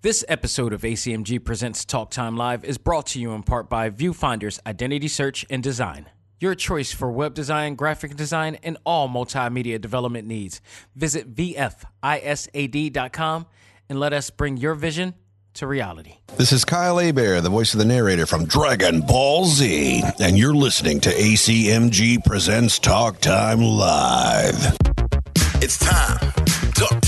This episode of ACMG Presents Talk Time Live is brought to you in part by Viewfinder's Identity Search and Design. Your choice for web design, graphic design, and all multimedia development needs. Visit VFISAD.com and let us bring your vision to reality. This is Kyle Hebert, the voice of the narrator from Dragon Ball Z, and you're listening to ACMG Presents Talk Time Live. It's time. Talk time. Let's go.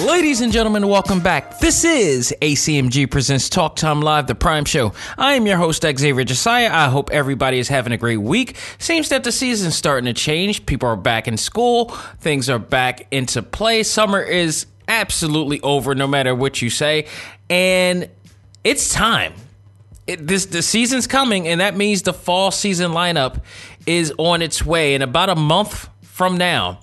Ladies and gentlemen, welcome back. This is ACMG Presents Talk Time Live, the Prime Show. I am your host, Xavier Josiah. I hope everybody is having a great week. Seems that the season's starting to change. People are back in school, things are back into play. Summer is absolutely over, no matter what you say. And it's time. It, this the season's coming, and that means the fall season lineup is on its way. In about a month from now,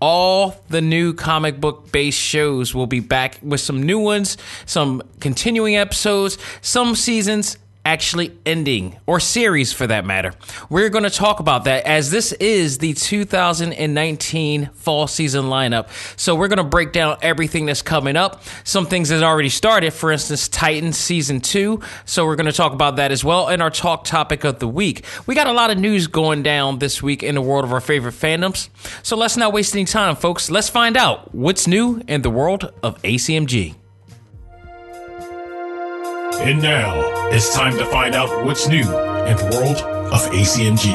all the new comic book based shows will be back with some new ones, some continuing episodes, some seasons actually ending, or series for that matter. We're going to talk about that as this is the 2019 fall season lineup. So we're going to break down everything that's coming up, some things that already started, for instance, Titan season 2. So we're going to talk about that as well in our talk topic of the week. We got a lot of news going down this week in the world of our favorite fandoms. So let's not waste any time, folks. Let's find out what's new in the world of ACMG. And now it's time to find out what's new in the world of ACMG.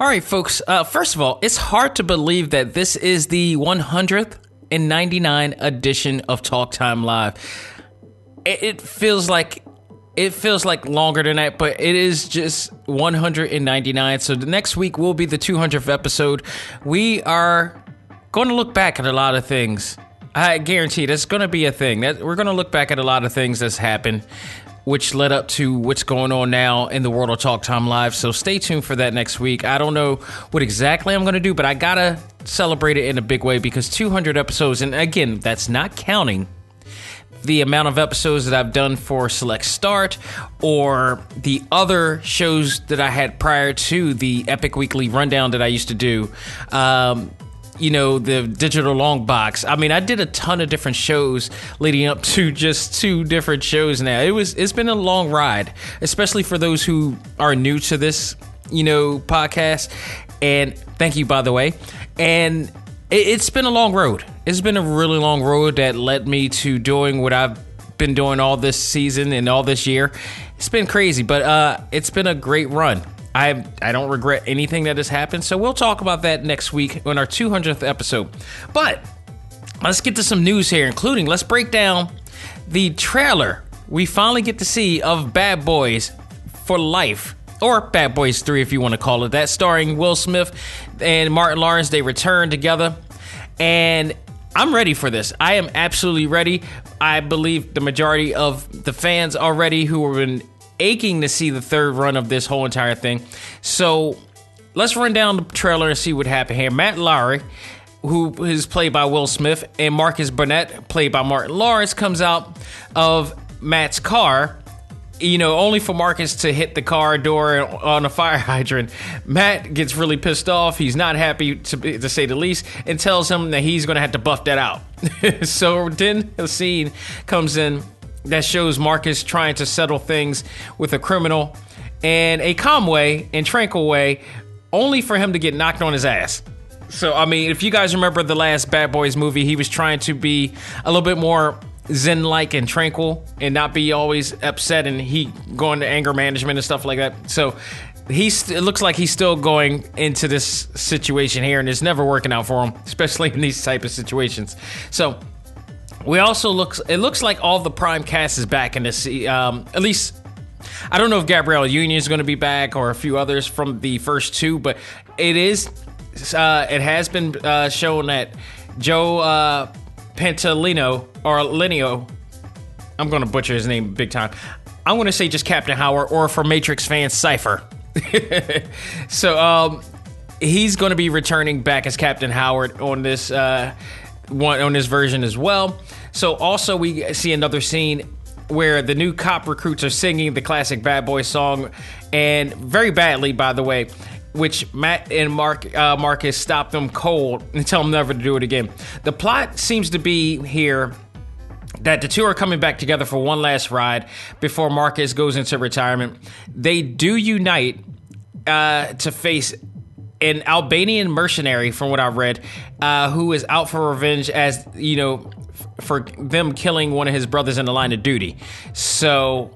All right, folks. Uh, first of all, it's hard to believe that this is the 100th and 99 edition of Talk Time Live. It feels like it feels like longer than that, but it is just 199. So the next week will be the 200th episode. We are going to look back at a lot of things. I guarantee that's going to be a thing. That we're going to look back at a lot of things that's happened, which led up to what's going on now in the world of Talk Time Live. So stay tuned for that next week. I don't know what exactly I'm going to do, but I gotta celebrate it in a big way because 200 episodes, and again, that's not counting the amount of episodes that I've done for Select Start or the other shows that I had prior to the Epic Weekly Rundown that I used to do. Um, you know, the digital long box. I mean, I did a ton of different shows leading up to just two different shows now. It was it's been a long ride, especially for those who are new to this, you know, podcast. And thank you by the way. And it, it's been a long road. It's been a really long road that led me to doing what I've been doing all this season and all this year. It's been crazy, but uh, it's been a great run. I I don't regret anything that has happened. So we'll talk about that next week on our 200th episode. But let's get to some news here, including let's break down the trailer we finally get to see of Bad Boys for Life. Or Bad Boys 3, if you want to call it that, starring Will Smith and Martin Lawrence. They return together. And I'm ready for this. I am absolutely ready. I believe the majority of the fans already who have been aching to see the third run of this whole entire thing. So let's run down the trailer and see what happened here. Matt Lowrey, who is played by Will Smith, and Marcus Burnett, played by Martin Lawrence, comes out of Matt's car. You know, only for Marcus to hit the car door on a fire hydrant. Matt gets really pissed off. He's not happy, to, to say the least, and tells him that he's going to have to buff that out. so then a scene comes in that shows Marcus trying to settle things with a criminal in a calm way and tranquil way, only for him to get knocked on his ass. So, I mean, if you guys remember the last Bad Boys movie, he was trying to be a little bit more zen like and tranquil and not be always upset and he going to anger management and stuff like that. So, he's it looks like he's still going into this situation here and it's never working out for him, especially in these type of situations. So, we also looks it looks like all the prime cast is back in this um, at least I don't know if Gabrielle Union is going to be back or a few others from the first two, but it is uh, it has been uh, shown that Joe uh, Pantoliano or Linio, I'm to butcher his name big time. I'm to say just Captain Howard, or for Matrix fans, Cypher. so um, he's to be returning back as Captain Howard on this uh, one on this version as well. So also we see another scene where the new cop recruits are singing the classic Bad Boy song, and very badly, by the way. Which Matt and Mark uh, Marcus stop them cold and tell them never to do it again. The plot seems to be here that the two are coming back together for one last ride before Marcus goes into retirement. They do unite uh, to face an Albanian mercenary, from what I've read, uh, who is out for revenge as you know for them killing one of his brothers in the line of duty. So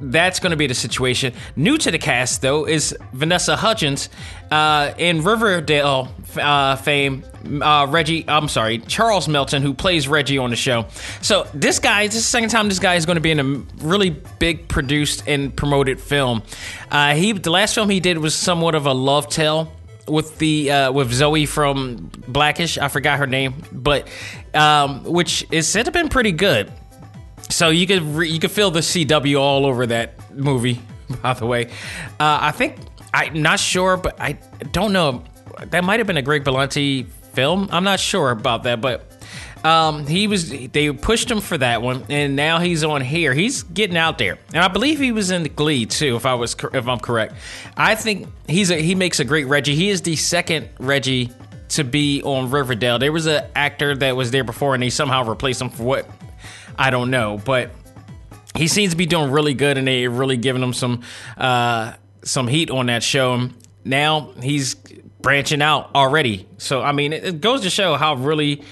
that's going to be the situation. New to the cast, though, is Vanessa Hudgens uh, in Riverdale uh, fame. Uh, Reggie, I'm sorry, Charles Melton, who plays Reggie on the show. So this guy, this is the second time this guy is going to be in a really big produced and promoted film. Uh, he, the last film he did was somewhat of a love tale with the uh, with Zoe from Blackish. I forgot her name, but um, which is said to have been pretty good. So you could re- you could feel the CW all over that movie. By the way, uh, I think I'm not sure, but I don't know. That might have been a Greg Berlanti film. I'm not sure about that, but um, he was they pushed him for that one, and now he's on here. He's getting out there, and I believe he was in the Glee too. If I was if I'm correct, I think he's a, he makes a great Reggie. He is the second Reggie to be on Riverdale. There was an actor that was there before, and they somehow replaced him for what I don't know, but he seems to be doing really good, and they really giving him some uh, some heat on that show. Now he's branching out already. So I mean, it goes to show how really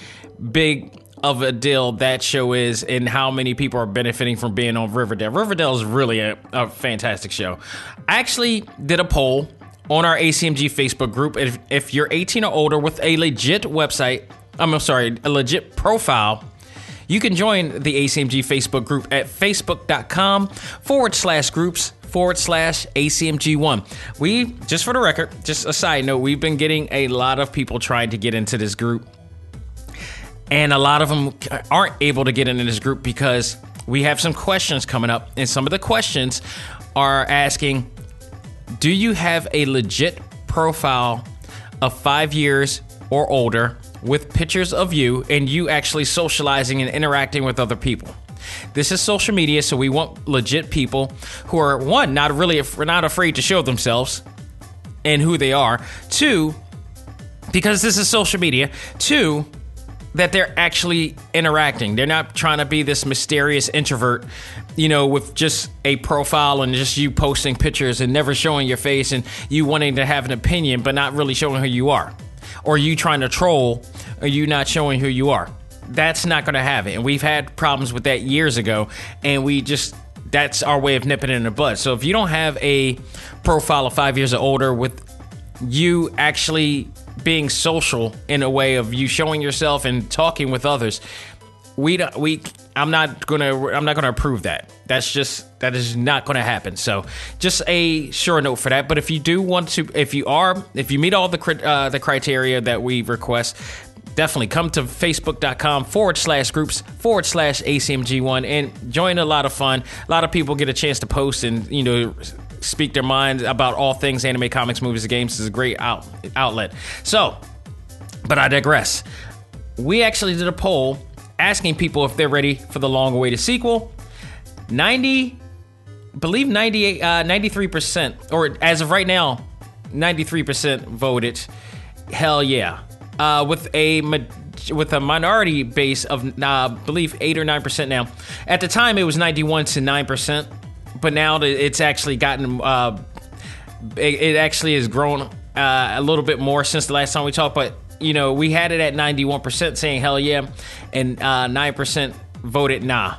big of a deal that show is and how many people are benefiting from being on Riverdale. Riverdale is really a, a fantastic show. I actually did a poll on our ACMG Facebook group. If, if you're 18 or older with a legit website, I'm sorry, a legit profile, you can join the ACMG Facebook group at facebook.com forward slash groups forward slash ACMG1. We, just for the record, just a side note, we've been getting a lot of people trying to get into this group. And a lot of them aren't able to get into this group because we have some questions coming up, and some of the questions are asking Do you have a legit profile of five years or older with pictures of you and you actually socializing and interacting with other people? This is social media, so we want legit people who are one, not really not afraid to show themselves and who they are. Two, because this is social media. Two, that they're actually interacting. They're not trying to be this mysterious introvert, you know, with just a profile and just you posting pictures and never showing your face and you wanting to have an opinion but not really showing who you are. Or you trying to troll or you not showing who you are. That's not going to have it. And we've had problems with that years ago and we just that's our way of nipping it in the bud. So if you don't have a profile of 5 years or older with you actually being social in a way of you showing yourself and talking with others. We don't, we I'm not gonna I'm not gonna approve that. That's just that is not gonna happen. So just a sure note for that. But if you do want to, if you are, if you meet all the uh, the criteria that we request, definitely come to facebook.com forward slash groups forward slash ACMG1 and join a lot of fun. A lot of people get a chance to post and, you know, speak their minds about all things anime, comics, movies, and games. This is a great out, outlet. So, but I digress. We actually did a poll asking people if they're ready for the long awaited sequel. 90, believe 98, uh, 93%, or as of right now, 93% voted hell yeah. Uh, with a with a minority base of uh, believe eight or nine percent now. At the time, it was ninety one to nine percent, but now it's actually gotten uh, it, it, actually has grown uh, a little bit more since the last time we talked. But you know, we had it at ninety one percent saying hell yeah, and uh, nine percent voted nah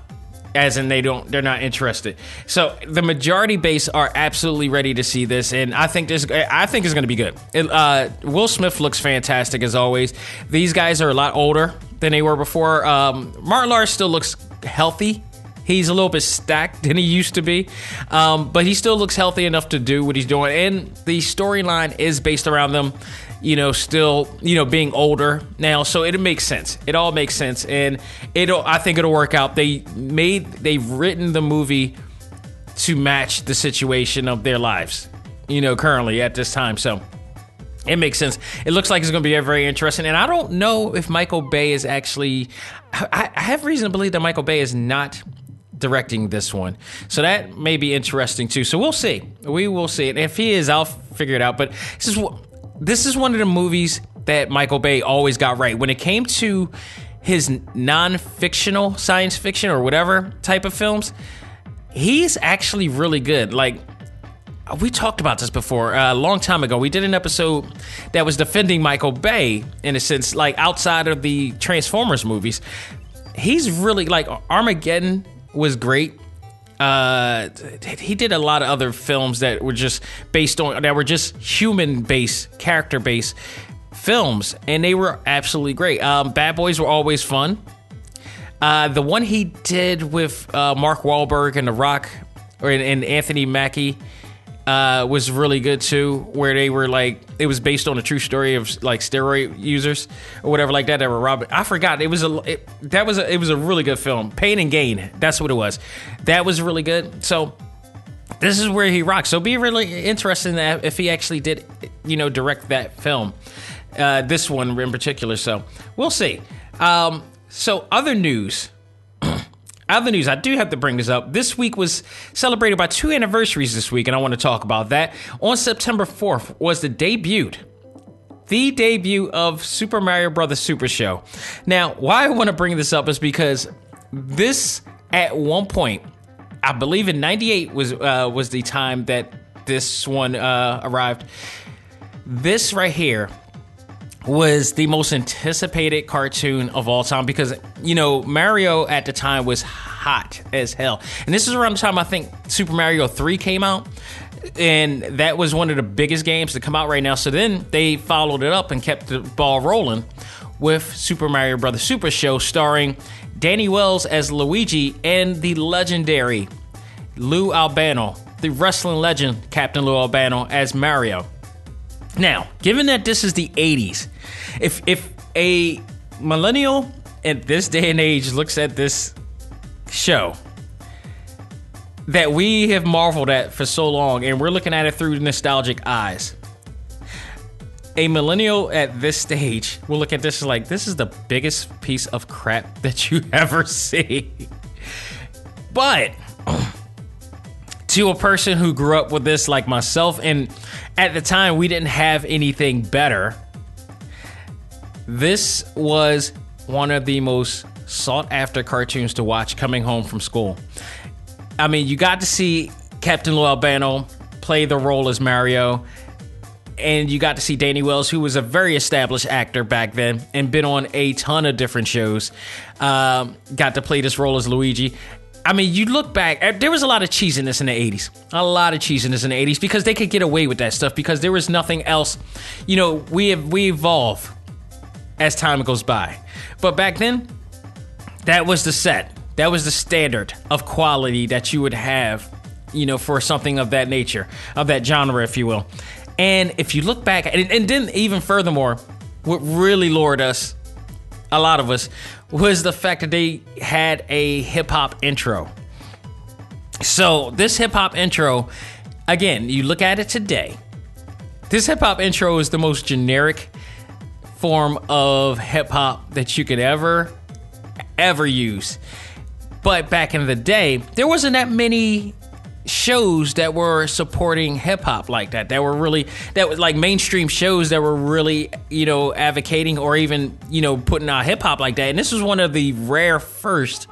as in they don't they're not interested. So the majority base are absolutely ready to see this, and I think this I think it's going to be good. It, uh, Will Smith looks fantastic as always. These guys are a lot older than they were before. Um, Martin Lawrence still looks healthy. He's a little bit stacked than he used to be, um, but he still looks healthy enough to do what he's doing. And the storyline is based around them you know, still, you know, being older now. So it makes sense. It all makes sense. And it'll, I think it'll work out. They made, they've written the movie to match the situation of their lives, you know, currently at this time. So it makes sense. It looks like it's going to be very interesting. And I don't know if Michael Bay is actually, I, I have reason to believe that Michael Bay is not directing this one. So that may be interesting too. So we'll see. We will see. And if he is, I'll figure it out. But this is what this is one of the movies that Michael Bay always got right. When it came to his non fictional science fiction or whatever type of films, he's actually really good. Like, we talked about this before uh, a long time ago. We did an episode that was defending Michael Bay in a sense, like outside of the Transformers movies. He's really like Armageddon was great uh, he did a lot of other films that were just based on that were just human based, character based films, and they were absolutely great. Um, Bad Boys were always fun. Uh, the one he did with uh, Mark Wahlberg and The Rock, or and Anthony Mackie, uh, was really good too, where they were like it was based on a true story of like steroid users or whatever like that that were robbing. I forgot it was a it, that was a, it was a really good film. Pain and Gain, that's what it was. That was really good. So this is where he rocks. So be really interested in that if he actually did, you know, direct that film, uh, this one in particular. So we'll see. Um, so other news. Other news, I do have to bring this up. This week was celebrated by two anniversaries this week, and I want to talk about that. On September 4th was the debut, the debut of Super Mario Brothers Super Show. Now, why I want to bring this up is because this, at one point, I believe in '98 was uh, was the time that this one uh, arrived. This right here was the most anticipated cartoon of all time because you know Mario at the time was hot as hell, and this is around the time I think Super Mario Three came out, and that was one of the biggest games to come out right now. So then they followed it up and kept the ball rolling with Super Mario Brothers Super Show, starring Danny Wells as Luigi and the legendary Lou Albano, the wrestling legend Captain Lou Albano as Mario. Now, given that this is the 80s, if if a millennial at this day and age looks at this show that we have marveled at for so long and we're looking at it through nostalgic eyes. A millennial at this stage will look at this as like this is the biggest piece of crap that you ever see. But to a person who grew up with this like myself and at the time we didn't have anything better this was one of the most sought after cartoons to watch coming home from school i mean you got to see captain lou albano play the role as mario and you got to see Danny Wells, who was a very established actor back then and been on a ton of different shows. Um, got to play this role as Luigi. I mean, you look back, eh, there was a lot of cheesiness in the 80s. A lot of cheesiness in the 80s because they could get away with that stuff because there was nothing else. You know, we have, we evolve as time goes by. But back then, that was the set. That was the standard of quality that you would have, you know, for something of that nature, of that genre, if you will. And if you look back, and, and then even furthermore, what really lured us a lot of us was the fact that they had a hip hop intro. So this hip hop intro, again, you look at it today. This hip hop intro is the most generic form of hip hop that you could ever, ever use. But back in the day, there wasn't that many shows that were supporting hip hop like that. That were really that was like mainstream shows that were really you know advocating or even you know putting out hip hop like that. And this was one of the rare first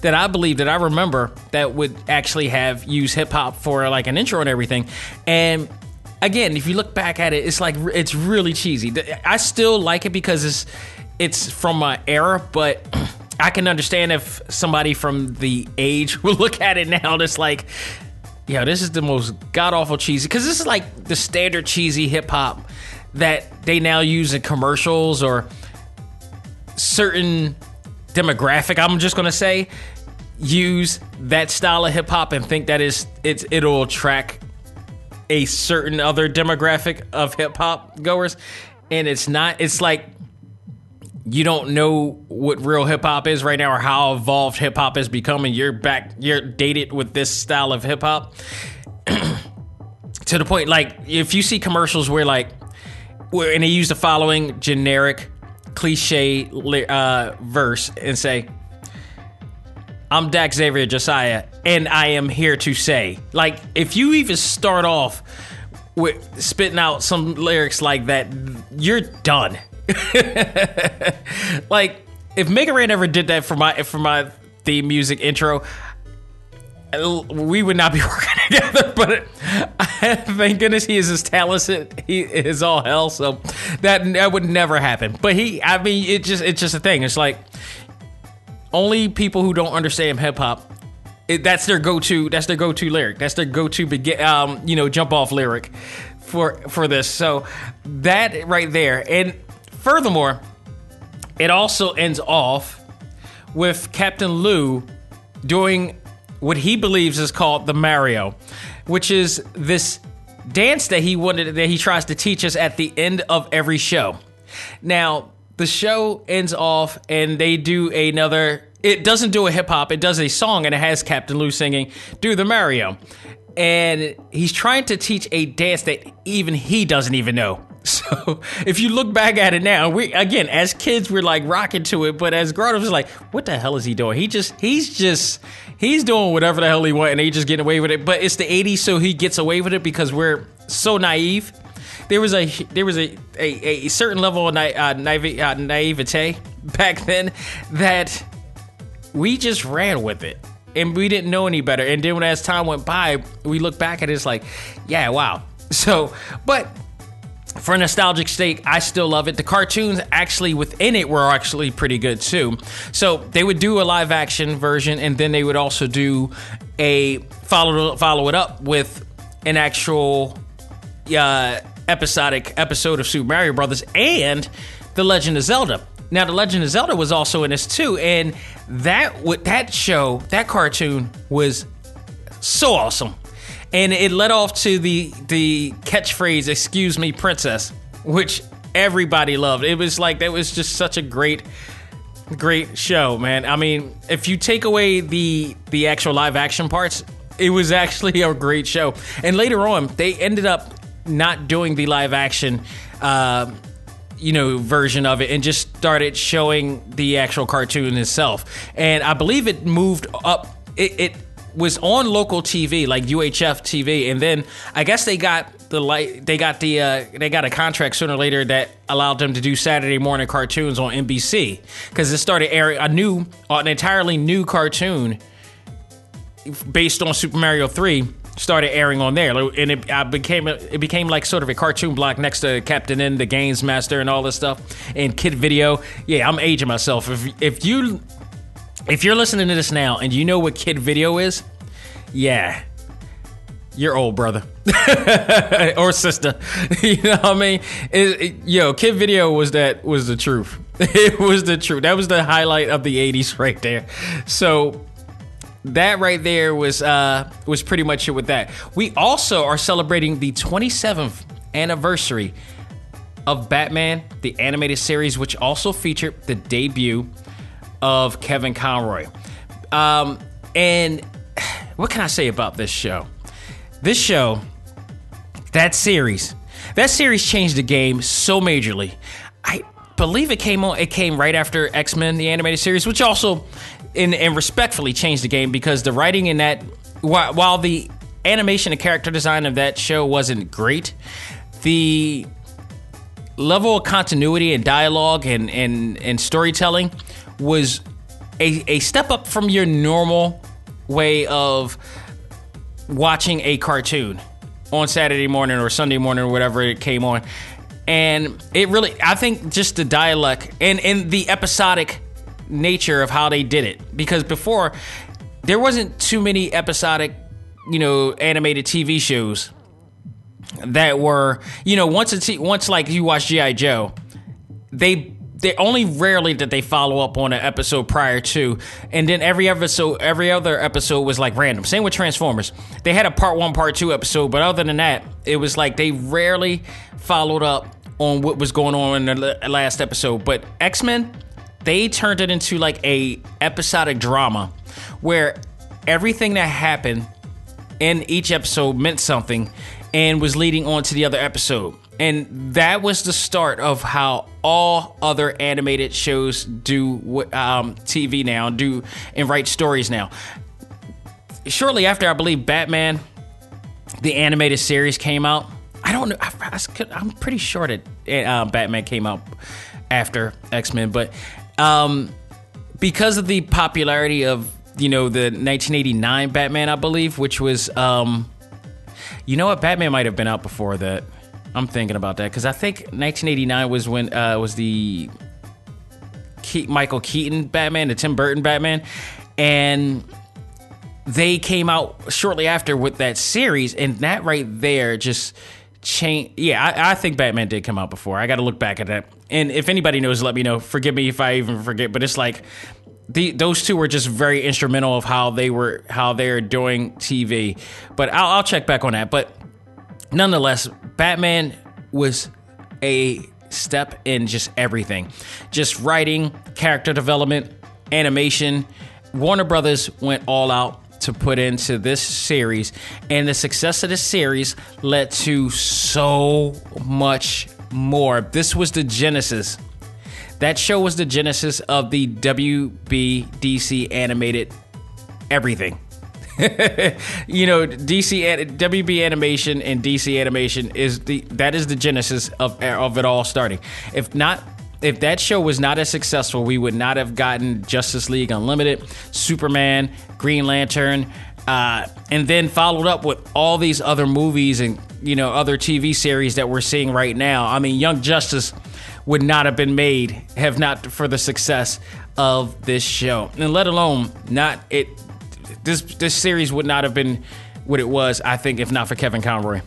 that I believe that I remember that would actually have used hip hop for like an intro and everything. And again, if you look back at it, it's like it's really cheesy. I still like it because it's it's from my era, but I can understand if somebody from the age will look at it now. and It's like, yo, this is the most god awful cheesy because this is like the standard cheesy hip hop that they now use in commercials or certain demographic. I'm just gonna say use that style of hip hop and think that is it's it'll attract a certain other demographic of hip hop goers, and it's not. It's like you don't know what real hip hop is right now or how evolved hip hop is becoming. You're back. You're dated with this style of hip hop to the point. Like if you see commercials where like where and they use the following generic cliche uh, verse and say I'm Dak Xavier Josiah, and I am here to say. Like, if you even start off with spitting out some lyrics like that, you're done. like, if Mega Ran ever did that for my for my theme music intro, we would not be working together. But thank goodness he is as talented. He is all hell. So that that would never happen. But he, I mean, it just it's just a thing. It's like only people who don't understand hip hop that's their go-to that's their go-to lyric. That's their go-to begin um, you know jump off lyric for for this. So that right there. And furthermore it also ends off with captain lou doing what he believes is called the mario which is this dance that he wanted that he tries to teach us at the end of every show. Now the show ends off and they do another it doesn't do a hip hop, it does a song and it has Captain Lou singing Do the Mario. And he's trying to teach a dance that even he doesn't even know. So if you look back at it now, we again as kids we're like rocking to it, but as grown ups, like, what the hell is he doing? He just he's just he's doing whatever the hell he want, and he just getting away with it. But it's the '80s, so he gets away with it because we're so naive. There was a there was a a, a certain level of na- uh, naive, uh, naivete back then that we just ran with it and we didn't know any better. And then when as time went by, we look back at it, it's like, yeah, wow. So, but for a nostalgic sake, I still love it. The cartoons actually within it were actually pretty good too. So they would do a live action version, and then they would also do a follow follow it up with an actual uh, episodic episode of Super Mario Brothers and The Legend of Zelda. Now, The Legend of Zelda was also in this too, and that that show, that cartoon was so awesome, and it led off to the the catchphrase "Excuse me, princess," which everybody loved. It was like that was just such a great great show, man. I mean, if you take away the the actual live action parts, it was actually a great show. And later on, they ended up not doing the live action. Uh, you know version of it and just started showing the actual cartoon itself. And i believe it moved up it, it was on local tv like uhf tv and then i guess they got the light they got the uh, they got a contract sooner or later that allowed them to do saturday morning cartoons on nbc because it started airing a new an entirely new cartoon based on super mario 3 started airing on there, and it I became it became like sort of a cartoon block next to Captain N, the Games Master, and all this stuff, and Kid Video. Yeah, I'm aging myself. If if you if you're listening to this now and you know what Kid Video is, yeah, you're old, brother or sister. you know what I mean? It, it, yo, Kid Video was that was the truth. It was the truth. That was the highlight of the '80s right there. So that right there was uh, was pretty much it with that. We also are celebrating the 27th anniversary of Batman, the animated series, which also featured the debut of Kevin Conroy. Um, and what can I say about this show? This show, that series, that series changed the game so majorly. I believe it came on. It came right after X Men, the animated series, which also, and, and respectfully changed the game because the writing in that, while, while the animation and character design of that show wasn't great, the level of continuity and dialogue and and, and storytelling was a, a step up from your normal way of watching a cartoon on Saturday morning or Sunday morning or whatever it came on. And it really, I think just the dialect and, and the episodic nature of how they did it. Because before, there wasn't too many episodic, you know, animated TV shows that were, you know, once it's, once like you watch G.I. Joe, they they only rarely did they follow up on an episode prior to, and then every episode, every other episode was like random. Same with Transformers. They had a part one, part two episode, but other than that, it was like they rarely followed up on what was going on in the last episode. But X Men, they turned it into like a episodic drama where everything that happened in each episode meant something and was leading on to the other episode. And that was the start of how all other animated shows do um, TV now, do and write stories now. Shortly after, I believe Batman, the animated series, came out. I don't know. I, am pretty sure that uh, Batman came out after X Men, but um, because of the popularity of you know the 1989 Batman, I believe, which was um, you know what, Batman might have been out before that. I'm thinking about that because I think 1989 was when uh, was the Ke- Michael Keaton Batman, the Tim Burton Batman, and they came out shortly after with that series, and that right there just changed. Yeah, I, I think Batman did come out before. I got to look back at that, and if anybody knows, let me know. Forgive me if I even forget, but it's like the, those two were just very instrumental of how they were how they're doing TV. But I'll, I'll check back on that. But nonetheless, Batman was a step in just everything just writing, character development, animation. Warner Brothers went all out to put into this series, and the success of this series led to so much more. This was the genesis. That show was the genesis of the WBDC animated everything. you know, DC WB animation and DC animation is the that is the genesis of of it all starting. If not if that show was not as successful, we would not have gotten Justice League Unlimited, Superman, Green Lantern, uh, and then followed up with all these other movies and you know other TV series that we're seeing right now. I mean, Young Justice would not have been made have not for the success of this show, and let alone not it this this series would not have been what it was, I think, if not for Kevin Conroy.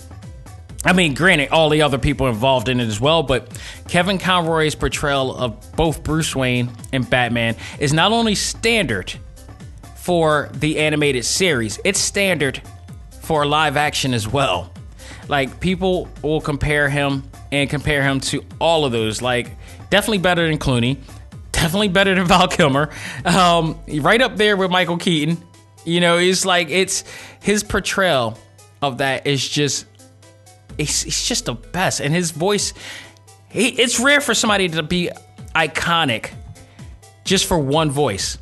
I mean, granted, all the other people involved in it as well, but Kevin Conroy's portrayal of both Bruce Wayne and Batman is not only standard for the animated series, it's standard for live action as well. Like, people will compare him and compare him to all of those. Like, definitely better than Clooney, definitely better than Val Kilmer, um, right up there with Michael Keaton, you know, it's like it's his portrayal of that is just it's, it's just the best, and his voice. He, it's rare for somebody to be iconic just for one voice.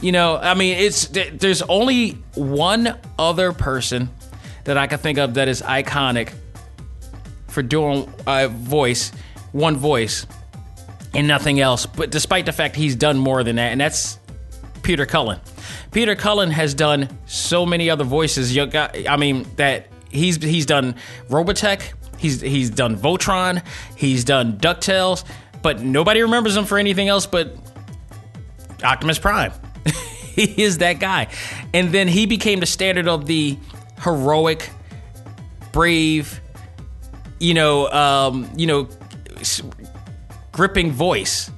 You know, I mean, it's there's only one other person that I can think of that is iconic for doing a voice, one voice, and nothing else. But despite the fact he's done more than that, and that's Peter Cullen. Peter Cullen has done so many other voices. You got, I mean, that he's he's done Robotech, he's he's done Voltron, he's done Ducktales, but nobody remembers him for anything else but Optimus Prime. he is that guy, and then he became the standard of the heroic, brave, you know, um, you know, gripping voice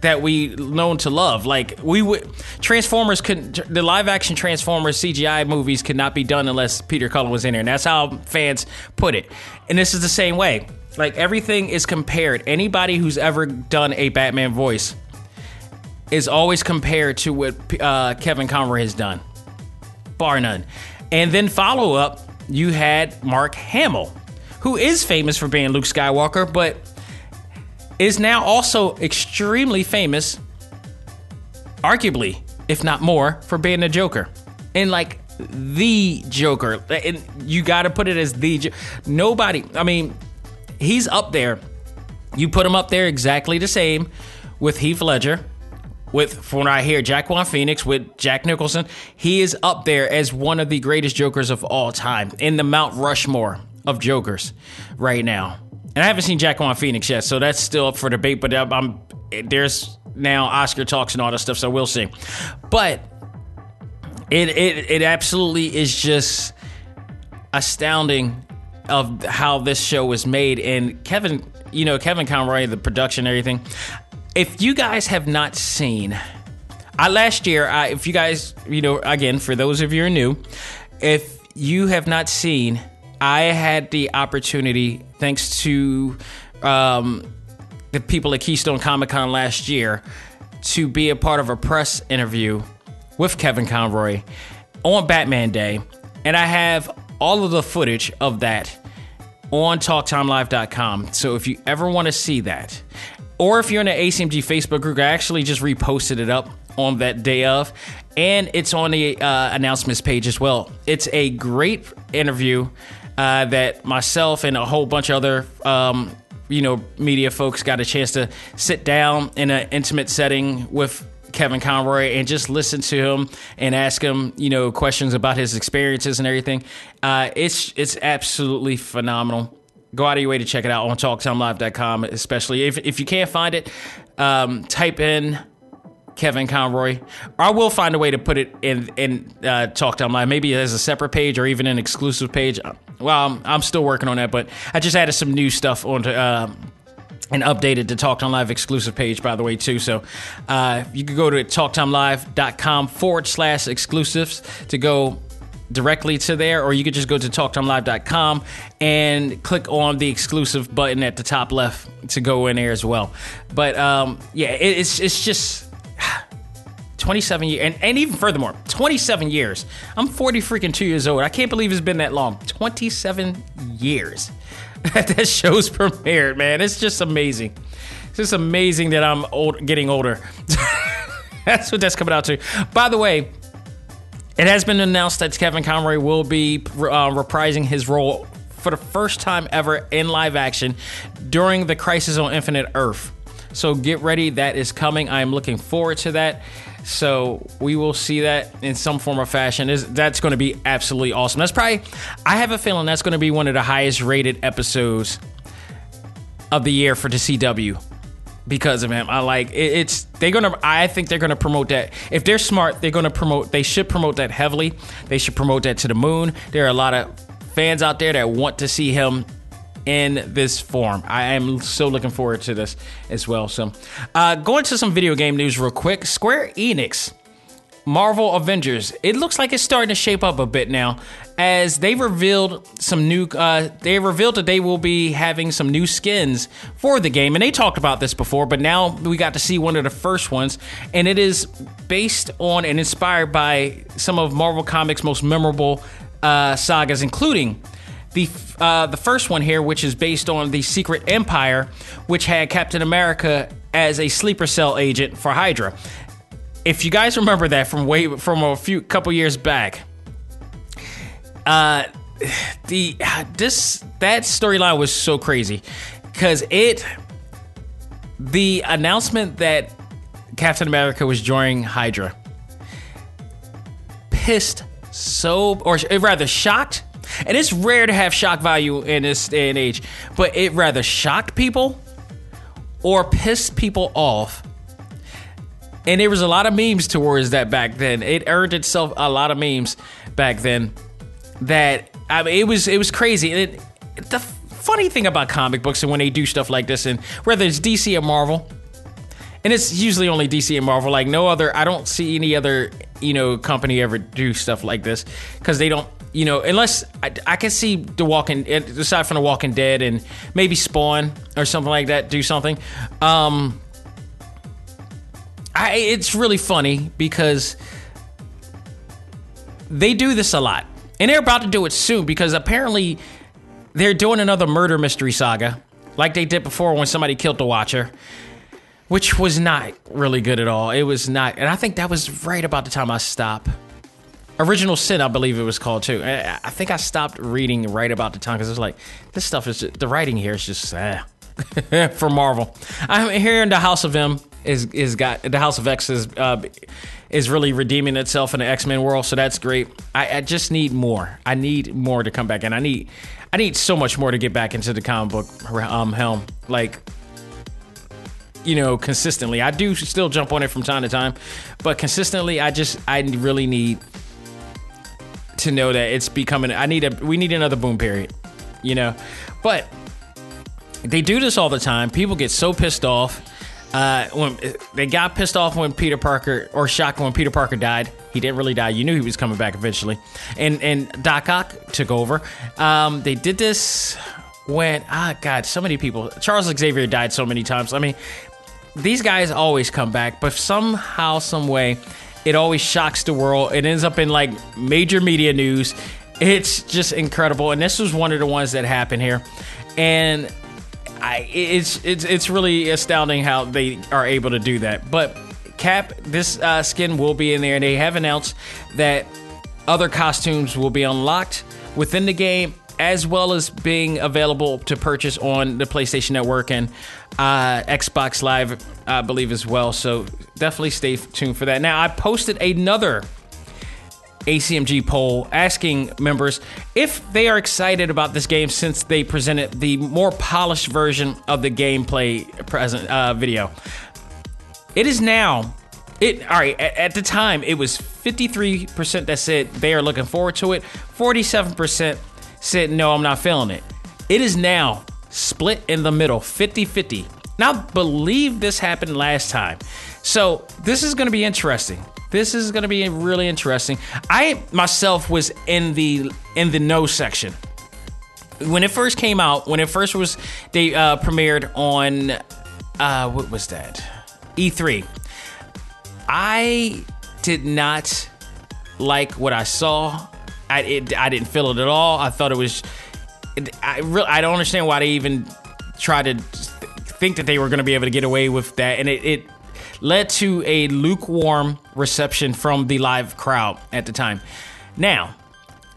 that we known to love. Like we would Transformers could the live action Transformers CGI movies could not be done unless Peter Cullen was in there, and that's how fans put it. And this is the same way. Like everything is compared. Anybody who's ever done a Batman voice is always compared to what uh, Kevin Conroy has done, bar none. And then follow up, you had Mark Hamill, who is famous for being Luke Skywalker, but is now also extremely famous, arguably, if not more, for being the Joker. And like the Joker. And you got to put it as the nobody. I mean, he's up there. You put him up there exactly the same with Heath Ledger, with from what I hear, Joaquin Phoenix, with Jack Nicholson. He is up there as one of the greatest Jokers of all time in the Mount Rushmore of Jokers right now. And I haven't seen Joaquin Phoenix yet, so that's still up for debate. But I'm there's now Oscar talks and all that stuff, so we'll see. But it it it absolutely is just astounding of how this show was made and Kevin, you know, Kevin Conroy, the production, everything. If you guys have not seen, I last year, I, if you guys, you know, again for those of you who are new, if you have not seen, I had the opportunity, thanks to um, the people at Keystone Comic Con last year, to be a part of a press interview with Kevin Conroy on Batman Day, and I have all of the footage of that on TalkTimeLive.com. So if you ever want to see that, or if you're in the ACMG Facebook group, I actually just reposted it up on that day of, and it's on the uh, announcements page as well. It's a great interview uh, that myself and a whole bunch of other um, you know media folks got a chance to sit down in an intimate setting with Kevin Conroy and just listen to him and ask him, you know, questions about his experiences and everything. Uh, it's it's absolutely phenomenal. Go out of your way to check it out on TalkTimeLive.com, especially if if you can't find it. Um, type in Kevin Conroy. I will find a way to put it in in uh, Talk Time Live, maybe as a separate page or even an exclusive page. Well, I'm, I'm still working on that, but I just added some new stuff onto. Uh, and updated the Talk Time Live exclusive page, by the way, too. So uh, you can go to talktimelive.com forward slash exclusives to go directly to there, or you could just go to talktimelive.com and click on the exclusive button at the top left to go in there as well. But um, yeah, it, it's it's just. 27 years, and, and even furthermore, 27 years. I'm 40 freaking two years old. I can't believe it's been that long. 27 years. that show's premiered, man. It's just amazing. It's just amazing that I'm old, getting older. that's what that's coming out to. By the way, it has been announced that Kevin Conroy will be uh, reprising his role for the first time ever in live action during the Crisis on Infinite Earth. So get ready, that is coming. I am looking forward to that. So we will see that in some form or fashion. Is that's going to be absolutely awesome. That's probably I have a feeling that's going to be one of the highest rated episodes of the year for the CW because of him. I like it, it's they're gonna. I think they're gonna promote that. If they're smart, they're gonna promote. They should promote that heavily. They should promote that to the moon. There are a lot of fans out there that want to see him in this form. I am so looking forward to this as well. So, uh, going to some video game news real quick. Square Enix, Marvel Avengers. It looks like it's starting to shape up a bit now, as they revealed some new. Uh, they revealed that they will be having some new skins for the game, and they talked about this before, but now we got to see one of the first ones, and it is based on and inspired by some of Marvel Comics' most memorable uh, sagas, including the uh, the first one here, which is based on the Secret Empire, which had Captain America as a sleeper cell agent for Hydra. If you guys remember that from way from a few couple years back, uh, the this that storyline was so crazy because it the announcement that Captain America was joining Hydra pissed so or rather shocked and it's rare to have shock value in this day and age, but it rather shocked people or pissed people off. And there was a lot of memes towards that back then. It earned itself a lot of memes back then. That I mean, it was it was crazy. And it, the funny thing about comic books and when they do stuff like this, and whether it's DC or Marvel, and it's usually only DC and Marvel. Like no other, I don't see any other you know company ever do stuff like this because they don't you know, unless I, I can see the Walking, aside from the Walking Dead and maybe Spawn or something like that, do something. Um, I, it's really funny because they do this a lot, and they're about to do it soon because apparently they're doing another murder mystery saga, like they did before when somebody killed the Watcher, which was not really good at all. It was not, and I think that was right about the time I stopped. Original Sin, I believe it was called too. I, I think I stopped reading right about the time because it's like this stuff is just, the writing here is just eh. for Marvel. I'm here in the House of M is is got the House of X is uh, is really redeeming itself in the X Men world, so that's great. I, I, just need more. I need more to come back, and I need I need so much more to get back into the comic book um, helm. Like you know, consistently. I do still jump on it from time to time, but consistently, I just I really need to know that it's becoming. I need a we need another boom period, you know, but they do this all the time. People get so pissed off. Uh, when they got pissed off when Peter Parker, or shocked when Peter Parker died. He didn't really die. You knew he was coming back eventually, and and Doc Ock took over. Um, they did this when ah God, so many people. Charles Xavier died so many times. I mean, these guys always come back, but somehow, some way, it always shocks the world. It ends up in like major media news. It's just incredible, and this was one of the ones that happened here, and I, it's it's it's really astounding how they are able to do that. But Cap, this uh, skin will be in there, and they have announced that other costumes will be unlocked within the game, as well as being available to purchase on the PlayStation Network and uh, Xbox Live, I believe, as well. So definitely stay tuned for that. Now, I posted another ACMG poll asking members if they are excited about this game since they presented the more polished version of the gameplay present uh, video. It is now. It all right. At, at the time, it was 53% that said they are looking forward to it. 47% said no, I'm not feeling it. It is now split in the middle, 50-50. Now, believe this happened last time. So this is going to be interesting. This is going to be really interesting. I myself was in the in the no section when it first came out. When it first was they uh, premiered on uh, what was that E3. I did not like what I saw. I it, I didn't feel it at all. I thought it was. I really I don't understand why they even tried to think that they were going to be able to get away with that, and it, it led to a lukewarm reception from the live crowd at the time. Now,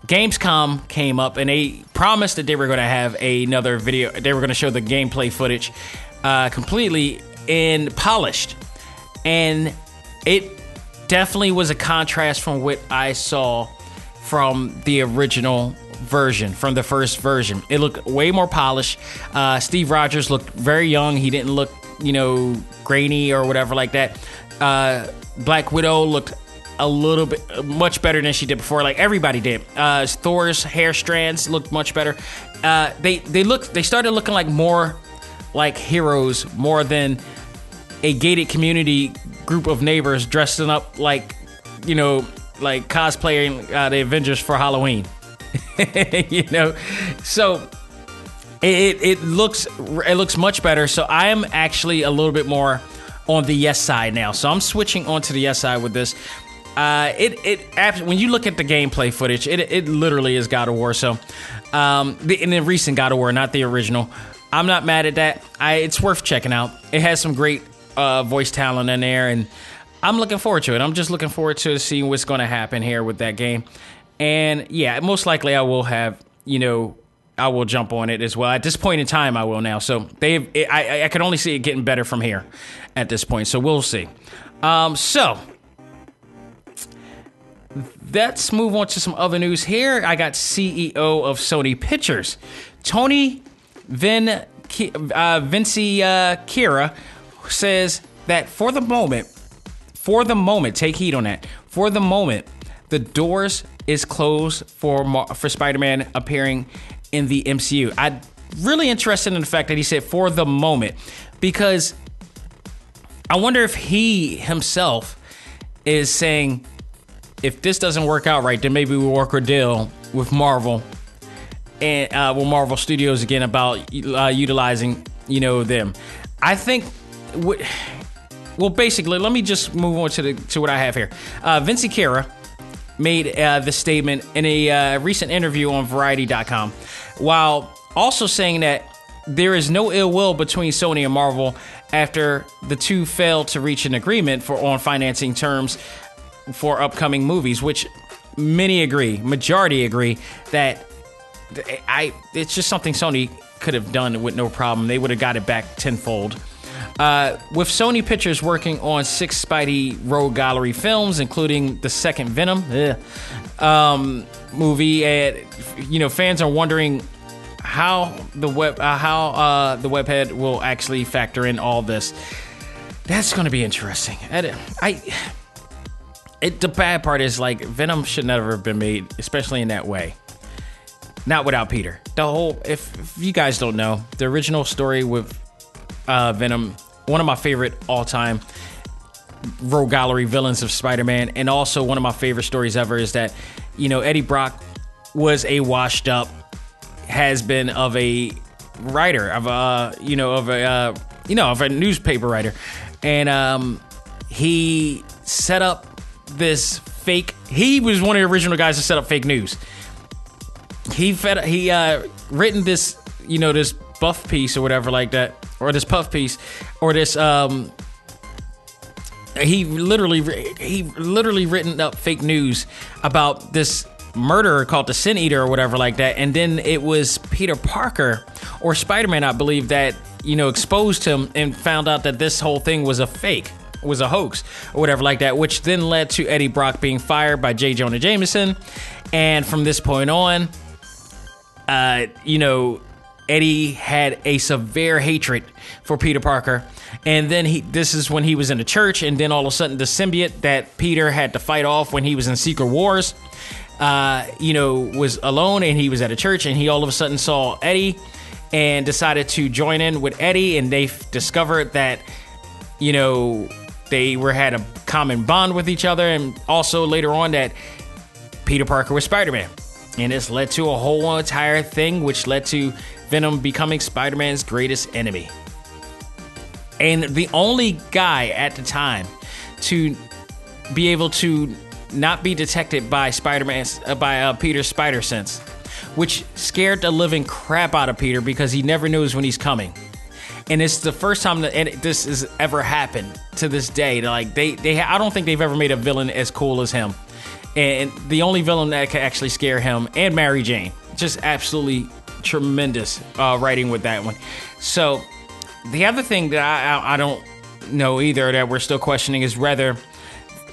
Gamescom came up and they promised that they were going to have another video. They were going to show the gameplay footage uh, completely and polished, and it definitely was a contrast from what I saw from the original version, from the first version. It looked way more polished. Uh, Steve Rogers looked very young. He didn't look you know, grainy or whatever like that. Uh, Black Widow looked a little bit much better than she did before. Like everybody did. Uh, Thor's hair strands looked much better. Uh, they they looked they started looking like more like heroes more than a gated community group of neighbors dressing up like you know like cosplaying uh, the Avengers for Halloween. you know, so it, it looks it looks much better. So I am actually a little bit more on the yes side now. So I'm switching onto the yes side with this. Uh, it it when you look at the gameplay footage, it it literally is God of War. So, um, the, in the recent God of War, not the original. I'm not mad at that. I it's worth checking out. It has some great uh, voice talent in there, and I'm looking forward to it. I'm just looking forward to seeing what's going to happen here with that game. And yeah, most likely I will have you know I will jump on it as well. At this point in time, I will now. So they, I, I can only see it getting better from here at this point. So we'll see. Um, so let's move on to some other news here. I got CEO of Sony Pictures, Tony Vin uh, Vinci uh, Kira, says that for the moment, for the moment, take heed on that. For the moment, the doors is closed for for Spider-Man appearing in the MCU. I'm really interested in the fact that he said for the moment because I wonder if he himself is saying if this doesn't work out right, then maybe we work a deal with Marvel and uh, with Marvel Studios again about uh, utilizing you know them. I think. W- well, basically, let me just move on to the to what I have here. Uh, Vinciquerra made uh, the statement in a uh, recent interview on Variety.com, while also saying that there is no ill will between Sony and Marvel after the two failed to reach an agreement for on financing terms for upcoming movies, which many agree, majority agree that I it's just something Sony could have done with no problem. They would have got it back tenfold. Uh, with Sony Pictures working on six Spidey Rogue Gallery films, including the second Venom um, movie, and you know, fans are wondering how the web uh, how uh, the webhead will actually factor in all this. That's going to be interesting. I, I it, the bad part is like Venom should never have been made, especially in that way. Not without Peter. The whole, if, if you guys don't know, the original story with uh, Venom, one of my favorite all time rogue gallery villains of Spider Man, and also one of my favorite stories ever is that, you know, Eddie Brock was a washed up, has been of a writer, of a, you know, of a, uh, you know, of a newspaper writer. And um, he set up this fake, he was one of the original guys to set up fake news he fed he uh written this you know this buff piece or whatever like that or this puff piece or this um he literally he literally written up fake news about this murderer called the sin eater or whatever like that. And then it was peter parker or spider-man i believe that you know exposed him and found out that this whole thing was a fake was a hoax or whatever like that which then led to eddie brock being fired by j. Jonah jameson. And from this point on uh, you know, Eddie had a severe hatred for Peter Parker. And then he this is when he was in the church, and then all of a sudden the symbiote that Peter had to fight off when he was in Secret Wars, uh, you know, was alone and he was at a church and he all of a sudden saw Eddie and decided to join in with Eddie and they discovered that, you know, they were had a common bond with each other and also later on that Peter Parker was Spider-Man and this led to a whole entire thing, which led to Venom becoming Spider Man's greatest enemy. And the only guy at the time to be able to not be detected by Spider Man, uh, by uh, Peter's spider sense, which scared the living crap out of Peter because he never knows when he's coming. And it's the first time that this has ever happened to this day. Like they, they, I don't think they've ever made a villain as cool as him and the only villain that can actually scare him and Mary Jane. Just absolutely tremendous uh, writing with that one. So the other thing that I, I, I don't know either that we're still questioning is whether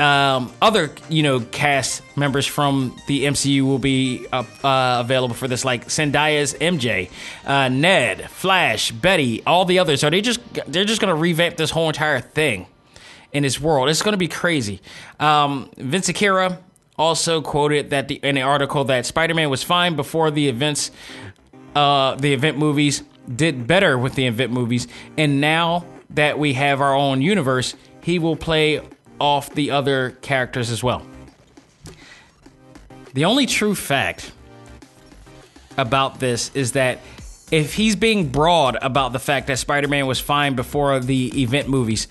um, other you know cast members from the MCU will be uh, uh, available for this, like Zendaya's MJ, uh, Ned, Flash, Betty, all the others. Are they just they're just gonna revamp this whole entire thing in this world? It's gonna be crazy. Um, Vinciquerra also quoted that the, in the article that Spider-Man was fine before the events, uh, the event movies did better with the event movies, and now that we have our own universe, he will play off the other characters as well. The only true fact about this is that if he's being broad about the fact that Spider-Man was fine before the event movies,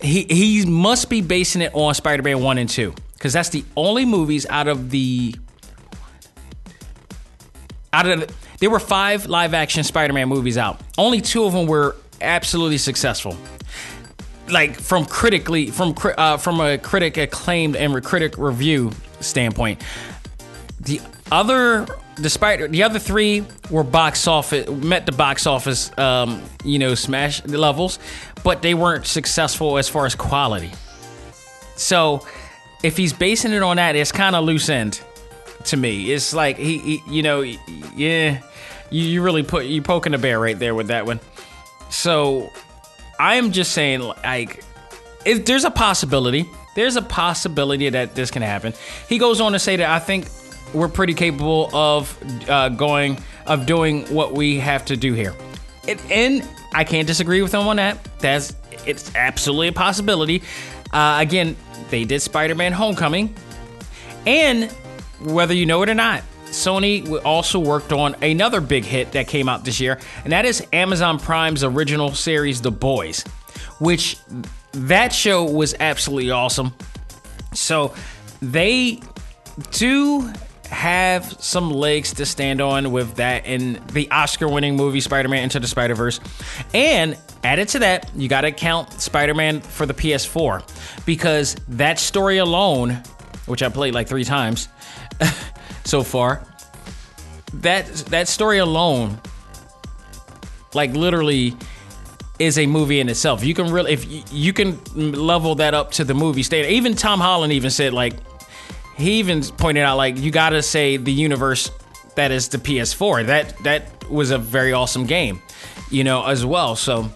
he he must be basing it on Spider-Man 1 and 2 because that's the only movies out of the out of the, there were five live action Spider-Man movies out. Only two of them were absolutely successful. Like from critically from uh, from a critic acclaimed and critic review standpoint. The other despite the other three were box office met the box office um, you know smash levels, but they weren't successful as far as quality. So if he's basing it on that, it's kind of loose end to me. It's like he, he you know, yeah, you, you really put you poking a bear right there with that one. So I'm just saying, like, if there's a possibility, there's a possibility that this can happen. He goes on to say that I think we're pretty capable of uh, going of doing what we have to do here, it, and I can't disagree with him on that. That's it's absolutely a possibility. Uh, again, they did Spider Man Homecoming. And whether you know it or not, Sony also worked on another big hit that came out this year, and that is Amazon Prime's original series, The Boys, which that show was absolutely awesome. So they do have some legs to stand on with that in the Oscar winning movie Spider Man Into the Spider Verse. And added to that, you got to count Spider Man for the PS4 because that story alone, which I played like three times so far, that that story alone, like literally, is a movie in itself. You can really, if you, you can level that up to the movie state. Even Tom Holland even said like he even pointed out like you got to say the universe that is the PS4. That that was a very awesome game, you know, as well. So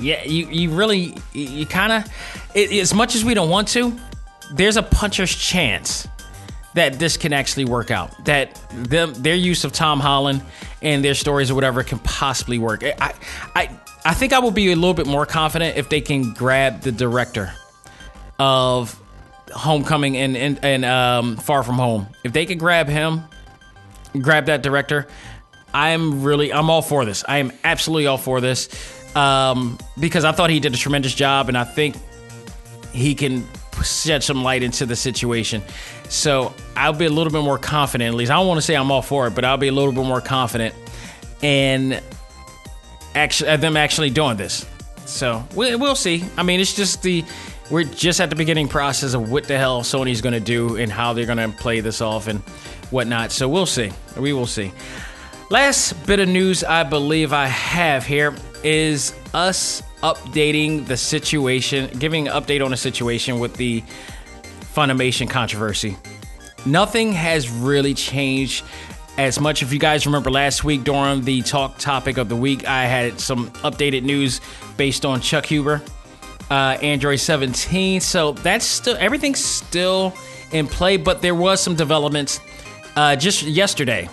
yeah, you you really you kind of as much as we don't want to, there's a puncher's chance that this can actually work out. That them their use of Tom Holland and their stories or whatever can possibly work. I I I think I will be a little bit more confident if they can grab the director of Homecoming and and, and um, Far From Home. If they can grab him, grab that director, I'm really I'm all for this. I am absolutely all for this um, because I thought he did a tremendous job, and I think he can shed some light into the situation. So I'll be a little bit more confident. At least I don't want to say I'm all for it, but I'll be a little bit more confident in actually uh, them actually doing this. So we, we'll see. I mean, it's just the we're just at the beginning process of what the hell Sony's going to do and how they're going to play this off and whatnot. So we'll see. We will see. Last bit of news I believe I have here is us updating the situation, giving an update on the situation with the Funimation controversy. Nothing has really changed as much. If you guys remember last week during the talk topic of the week, I had some updated news based on Chuck Huber uh, Android 17. So that's still everything's still in play, but there was some developments uh, just yesterday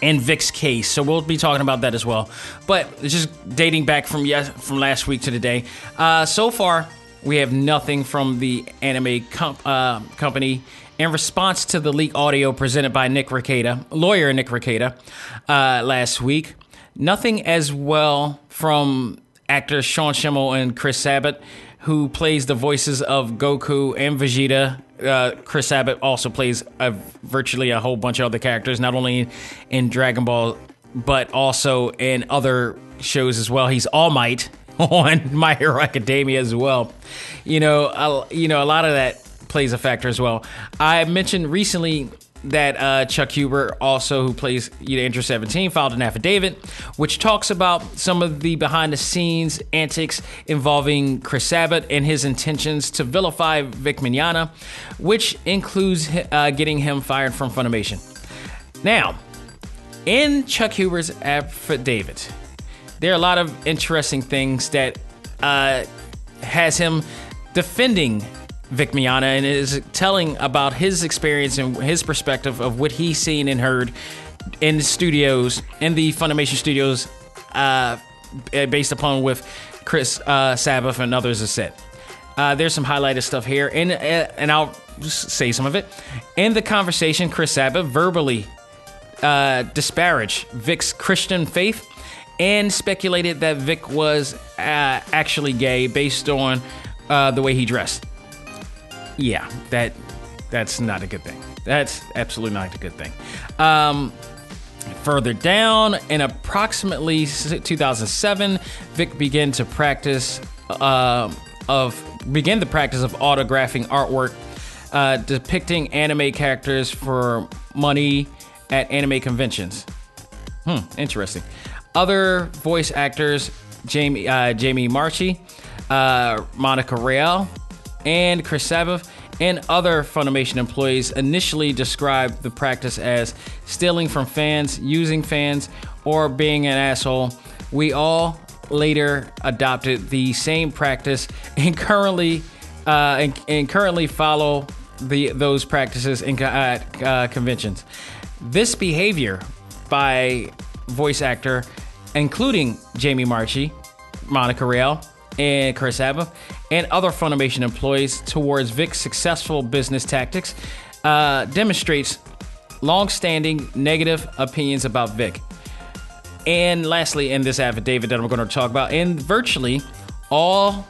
in Vic's case. So we'll be talking about that as well. But just dating back from yes, from last week to today. Uh, so far, we have nothing from the anime uh, company in response to the leak audio presented by Nick Rekieta, lawyer Nick Rekieta, uh, last week. Nothing as well from actors Sean Schemmel and Chris Sabat, who plays the voices of Goku and Vegeta. Uh, Chris Sabat also plays a, virtually a whole bunch of other characters, not only in Dragon Ball, but also in other shows as well. He's All Might on My Hero Academia as well. You know, a, you know, a lot of that plays a factor as well. I mentioned recently that uh, Chuck Huber, also who plays Android 17, filed an affidavit which talks about some of the behind the scenes antics involving Chris Sabat and his intentions to vilify Vic Mignogna, which includes uh, getting him fired from Funimation. Now, in Chuck Huber's affidavit, there are a lot of interesting things that uh, has him defending Vic Mignogna and is telling about his experience and his perspective of what he's seen and heard in the studios, in the Funimation studios, uh, based upon with Chris uh, Sabat and others have said. Uh, there's some highlighted stuff here, and uh, and I'll say some of it. In the conversation, Chris Sabat verbally uh, disparaged Vic's Christian faith and speculated that Vic was uh, actually gay based on uh, the way he dressed yeah, that that's not a good thing. That's absolutely not a good thing. Um, further down, in approximately 2007, Vic began to practice uh, of began the practice of autographing artwork uh, depicting anime characters for money at anime conventions. Hmm, interesting. Other voice actors: Jamie uh, Jamie Marchi, uh, Monica Rial, and Chris Sabat and other Funimation employees initially described the practice as stealing from fans, using fans, or being an asshole. We all later adopted the same practice and currently uh, and, and, currently follow the those practices in uh, conventions. This behavior by voice actor, including Jamie Marchi, Monica Rial, and Chris Sabat and other Funimation employees towards Vic's successful business tactics uh, demonstrates long-standing negative opinions about Vic. And lastly, in this affidavit that I'm going to talk about, in virtually all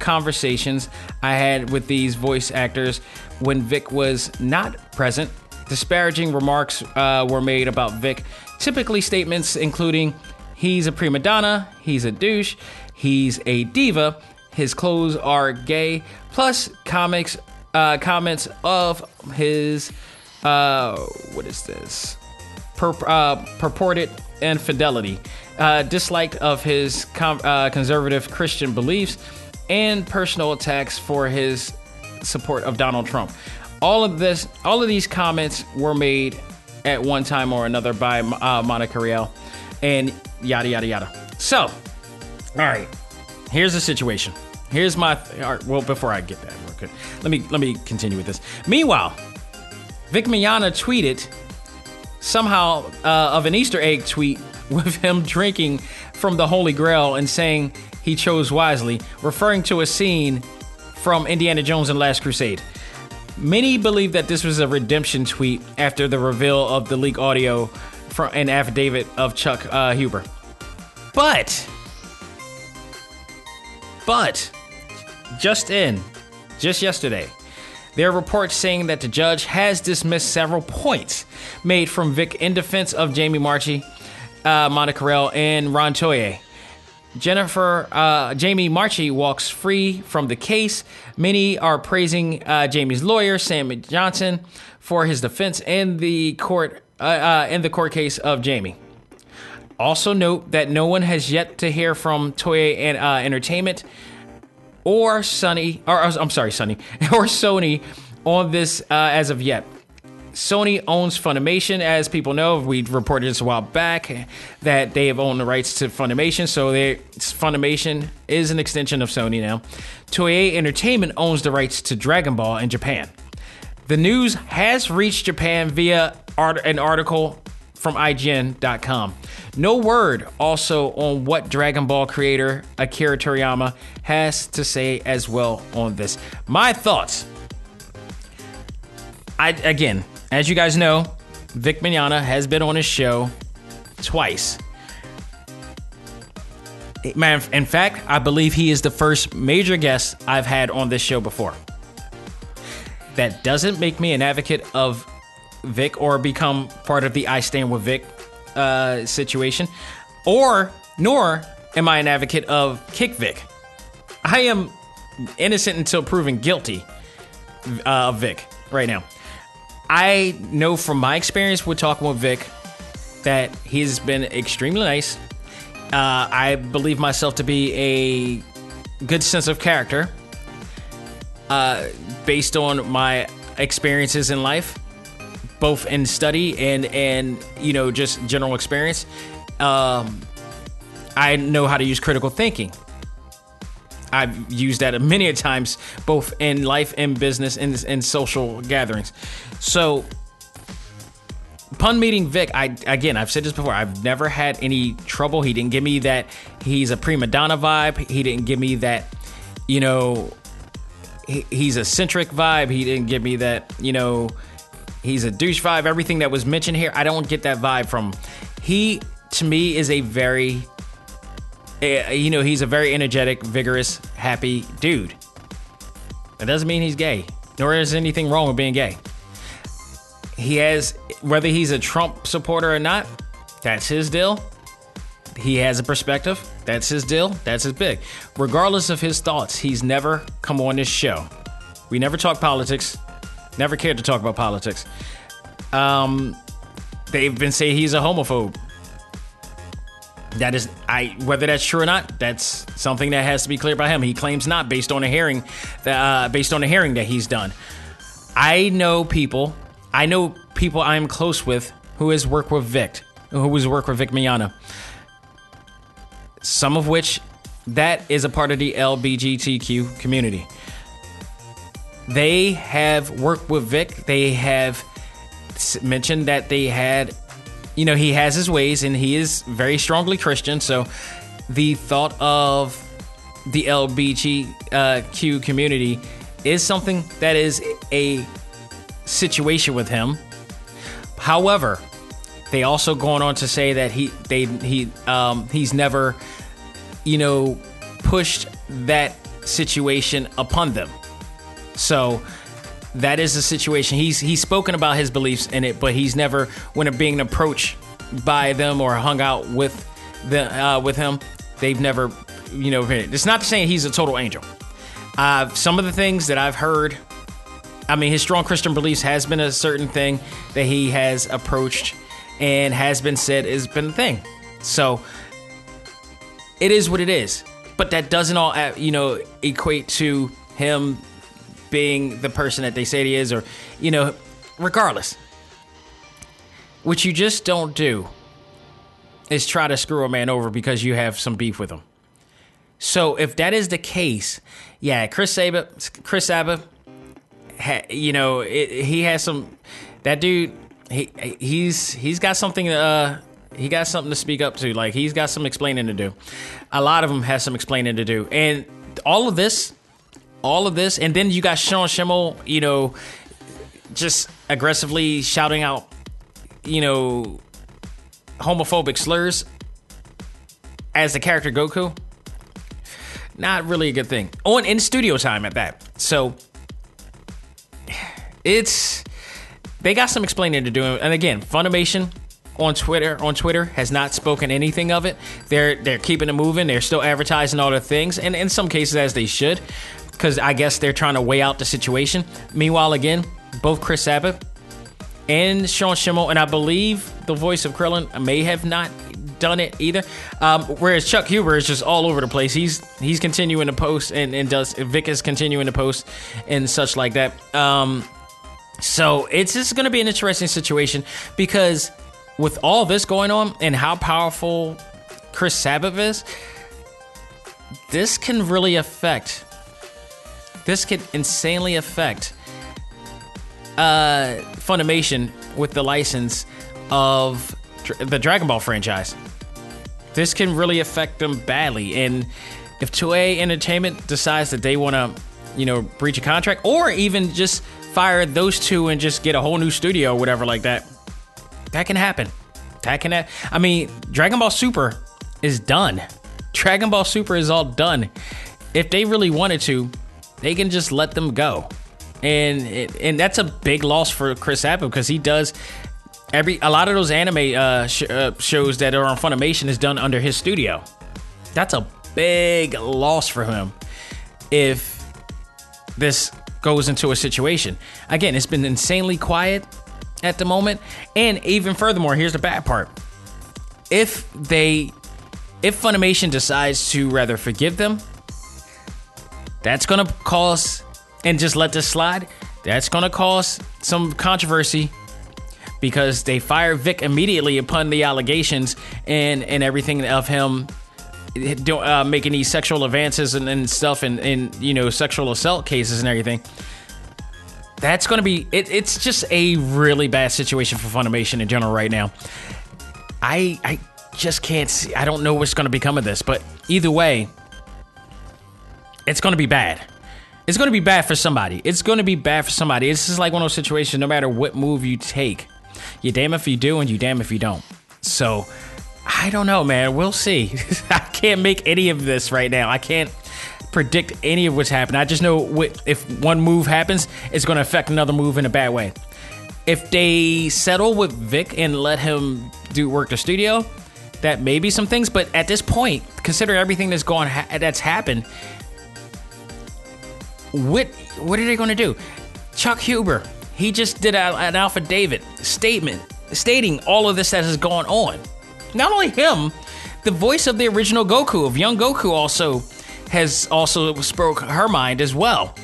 conversations I had with these voice actors when Vic was not present, disparaging remarks uh, were made about Vic. Typically, statements including, he's a prima donna, he's a douche, he's a diva, his clothes are gay, plus comics, uh, comments of his, uh, what is this? Pur- uh, purported infidelity, uh, dislike of his com- uh, conservative Christian beliefs, and personal attacks for his support of Donald Trump. All of this, all of these comments were made at one time or another by uh, Monica Rial, and yada yada yada. So, all right, here's the situation. Here's my th- all right, well. Before I get that, okay, let me let me continue with this. Meanwhile, Vic Mignogna tweeted somehow uh, of an Easter egg tweet with him drinking from the Holy Grail and saying he chose wisely, referring to a scene from Indiana Jones and Last Crusade. Many believe that this was a redemption tweet after the reveal of the leak audio from an affidavit of Chuck uh, Huber. But, but, just in, just yesterday, there are reports saying that the judge has dismissed several points made from Vic in defense of Jamie Marchi, uh, Monica Rial, and Ron Toye. Jennifer uh, Jamie Marchi walks free from the case. Many are praising uh, Jamie's lawyer Sam Johnson for his defense in the court uh, uh, in the court case of Jamie. Also note that no one has yet to hear from Toei and uh, Entertainment or Sony, or I'm sorry, Sunny or Sony on this uh, as of yet. Sony owns Funimation, as people know. We reported this a while back that they have owned the rights to Funimation, so they, Funimation is an extension of Sony now. Toei Entertainment owns the rights to Dragon Ball in Japan. The news has reached Japan via art- an article from IGN.com. No word also on what Dragon Ball creator Akira Toriyama has to say as well on this. My thoughts. I again, as you guys know, Vic Mignogna has been on his show twice. Man, in fact, I believe he is the first major guest I've had on this show before. That doesn't make me an advocate of Vic or become part of the I Stand with Vic uh, situation, or nor am I an advocate of Kick Vic. I am innocent until proven guilty uh, Vic right now. I know from my experience with talking with Vic that he's been extremely nice. Uh, I believe myself to be a good sense of character uh, based on my experiences in life, both in study and and you know just general experience. Um, I know how to use critical thinking. I've used that many a times, both in life and business and in social gatherings. So, pun meeting Vic, I again, I've said this before. I've never had any trouble. He didn't give me that he's a prima donna vibe. He didn't give me that, you know, he, he's a centric vibe. He didn't give me that, you know, he's a douche vibe. Everything that was mentioned here, I don't get that vibe from. He to me is a very uh, you know, he's a very energetic, vigorous, happy dude. That doesn't mean he's gay, nor is anything wrong with being gay. He has, whether he's a Trump supporter or not, that's his deal. He has a perspective. That's his deal. That's his big. Regardless of his thoughts, he's never come on this show. We never talk politics. Never cared to talk about politics. Um, they've been saying he's a homophobe. That is, I whether that's true or not, that's something that has to be cleared by him. He claims not, based on a hearing, that, uh, based on a hearing that he's done. I know people, I know people I'm close with who has worked with Vic, who has worked with Vic Mignogna. Some of which, that is a part of the LBGTQ community. They have worked with Vic. They have mentioned that they had you know, he has his ways and he is very strongly Christian. So the thought of the LBGQ community is something that is a situation with him. However, they also going on to say that he they he um, he's never, you know, pushed that situation upon them. So that is the situation. He's he's spoken about his beliefs in it, but he's never when being approached by them or hung out with the uh, with him. They've never, you know, it's not saying he's a total angel. Uh, some of the things that I've heard, I mean, his strong Christian beliefs has been a certain thing that he has approached and has been said has been a thing. So it is what it is. But that doesn't all, uh, you know, equate to him being the person that they say he is, or, you know, regardless. What you just don't do is try to screw a man over because you have some beef with him. So if that is the case, yeah, Chris Sabat, Chris Sabat, you know, it, he has some. That dude, he he's he's got something. Uh, he got something to speak up to. Like he's got some explaining to do. A lot of them has some explaining to do, and all of this, all of this, and then you got Sean Schemmel, you know, just aggressively shouting out, you know, homophobic slurs as the character Goku not really a good thing. On in studio time at that. So it's they got some explaining to do. And again, Funimation on Twitter on Twitter has not spoken anything of it. They're they're keeping it moving. They're still advertising all the things, and in some cases as they should, because I guess they're trying to weigh out the situation. Meanwhile, again, both Chris Sabat and Sean Schemmel, and I believe the voice of Krillin may have not done it either. Um, whereas Chuck Huber is just all over the place. He's he's continuing to post and, and does Vic is continuing to post and such like that. Um, so it's just going to be an interesting situation because with all this going on and how powerful Chris Sabat is, this can really affect. This could insanely affect uh, Funimation with the license of the Dragon Ball franchise. This can really affect them badly. And if Toei Entertainment decides that they want to, you know, breach a contract or even just fire those two and just get a whole new studio or whatever like that, that can happen. That can ha- I mean, Dragon Ball Super is done. Dragon Ball Super is all done. If they really wanted to, they can just let them go. And and that's a big loss for Chris Sabat because he does every a lot of those anime uh, sh- uh, shows that are on Funimation is done under his studio. That's a big loss for him if this goes into a situation. Again, it's been insanely quiet at the moment, and even furthermore, here's the bad part: if they, if Funimation decides to rather forgive them, that's gonna cause, and just let this slide. That's gonna cause some controversy because they fired Vic immediately upon the allegations and and everything of him uh, making these sexual advances and, and stuff and, and you know sexual assault cases and everything. That's going to be it, it's just a really bad situation for Funimation in general right now. I I just can't see. I don't know what's going to become of this, but either way, it's going to be bad. It's going to be bad for somebody. It's going to be bad for somebody. It's just like one of those situations. No matter what move you take, you damn if you do and you damn if you don't. So I don't know, man. We'll see. I can't make any of this right now. I can't predict any of what's happening. I just know if one move happens, it's going to affect another move in a bad way. If they settle with Vic and let him do work the studio, that may be some things. But at this point, consider everything that's gone that's happened. What what are they going to do? Chuck Huber, he just did an affidavit statement stating all of this that has gone on. Not only him, the voice of the original Goku, of young Goku, also has also spoke her mind as well.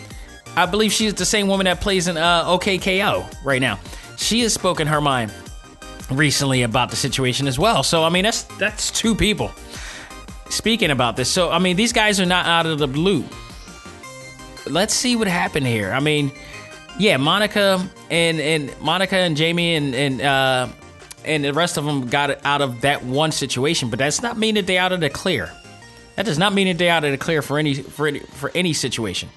I believe she's the same woman that plays in uh, OKKO right now. She has spoken her mind recently about the situation as well. So I mean, that's that's two people speaking about this. So I mean, these guys are not out of the blue. Let's see what happened here. I mean, yeah, Monica and and Monica and Jamie and and uh, and the rest of them got out of that one situation, but that's not mean that they out of the clear. That does not mean that they out of the clear for any for any for any situation.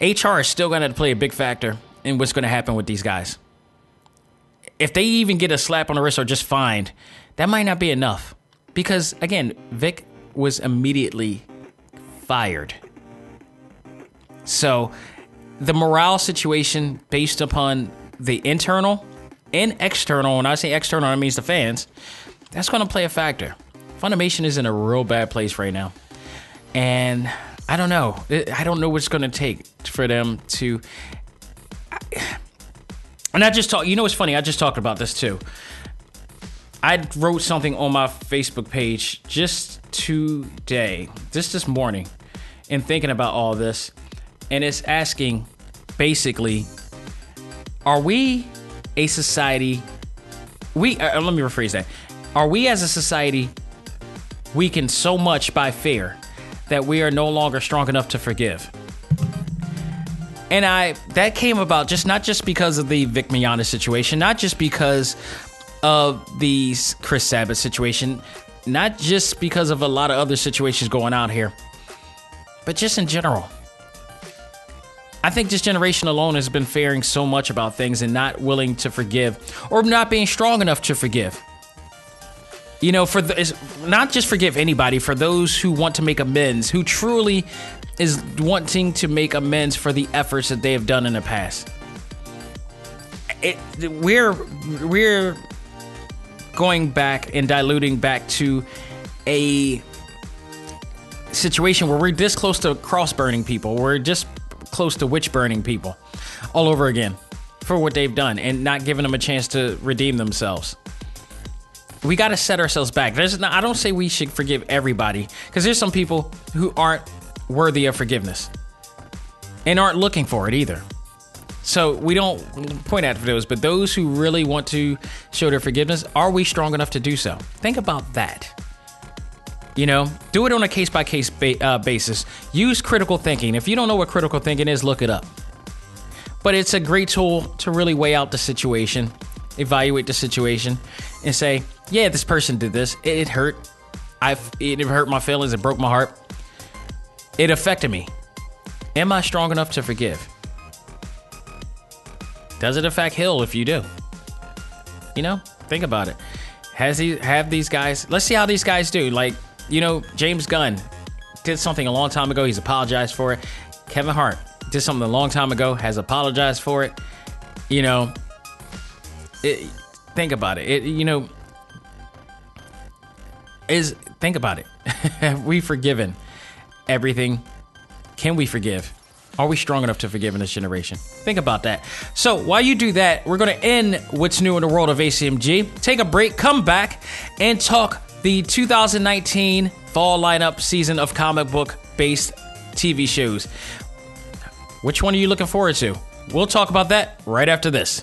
HR is still going to play a big factor in what's going to happen with these guys. If they even get a slap on the wrist or just fined, that might not be enough. Because again, Vic was immediately fired. So the morale situation based upon the internal and external, when I say external, I mean the fans, that's going to play a factor. Funimation is in a real bad place right now. And I don't know. I don't know what's going to take for them to. And I just talk. You know, what's funny? I just talked about this too. I wrote something on my Facebook page just today, just this morning, in thinking about all this, and it's asking, basically, are we a society? We uh, let me rephrase that. Are we as a society weakened so much by fear that we are no longer strong enough to forgive. And I that came about just not just because of the Vic Mignogna situation, not just because of the Chris Sabat situation, not just because of a lot of other situations going on here, but just in general. I think this generation alone has been fearing so much about things and not willing to forgive or not being strong enough to forgive you know, for the, not just forgive anybody, for those who want to make amends, who truly is wanting to make amends for the efforts that they have done in the past. It, we're we're going back and diluting back to a situation where we're this close to cross burning people. We're just close to witch burning people all over again for what they've done and not giving them a chance to redeem themselves we got to set ourselves back. There's not, I don't say we should forgive everybody because there's some people who aren't worthy of forgiveness and aren't looking for it either. So we don't point at those, but those who really want to show their forgiveness, are we strong enough to do so? Think about that. You know, do it on a case by case basis. Use critical thinking. If you don't know what critical thinking is, look it up. But it's a great tool to really weigh out the situation, evaluate the situation, and say, yeah, this person did this. It, it hurt. I it hurt my feelings. It broke my heart. It affected me. Am I strong enough to forgive? Does it affect Hill if you do? You know, think about it. Has he have these guys? Let's see how these guys do. Like, you know, James Gunn did something a long time ago. He's apologized for it. Kevin Hart did something a long time ago. Has apologized for it. You know, it, think about it. it. You know, is think about it. Have we forgiven everything? Can we forgive? Are we strong enough to forgive in this generation? Think about that. So while you do that, we're going to end what's new in the world of ACMG. Take a break, come back, and talk the 2019 fall lineup season of comic book based TV shows. Which one are you looking forward to? We'll talk about that right after this.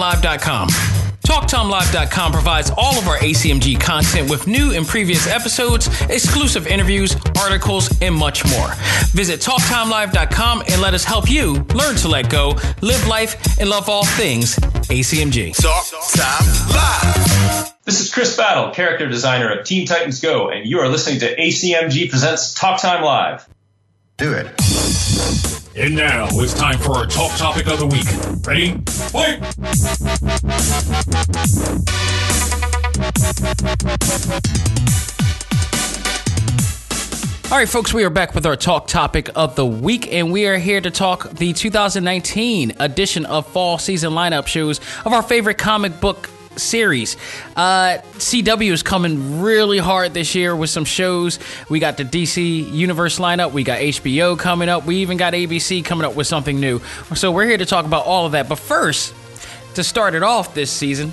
Live TalkTimeLive.com. TalkTimeLive.com provides all of our ACMG content with new and previous episodes, exclusive interviews, articles, and much more. Visit TalkTimeLive.com and let us help you learn to let go, live life, and love all things ACMG. Talk Time Live. This is Chris Battle, character designer of Teen Titans Go, and you are listening to ACMG Presents Talk Time Live. Do it. And now it's time for our talk topic of the week. Ready? Fight! All right, folks, we are back with our talk topic of the week, and we are here to talk the 2019 edition of fall season lineup shows of our favorite comic book series. Uh, CW is coming really hard this year with some shows. We got the DC Universe lineup, we got HBO coming up, we even got ABC coming up with something new. So we're here to talk about all of that. But first, to start it off this season,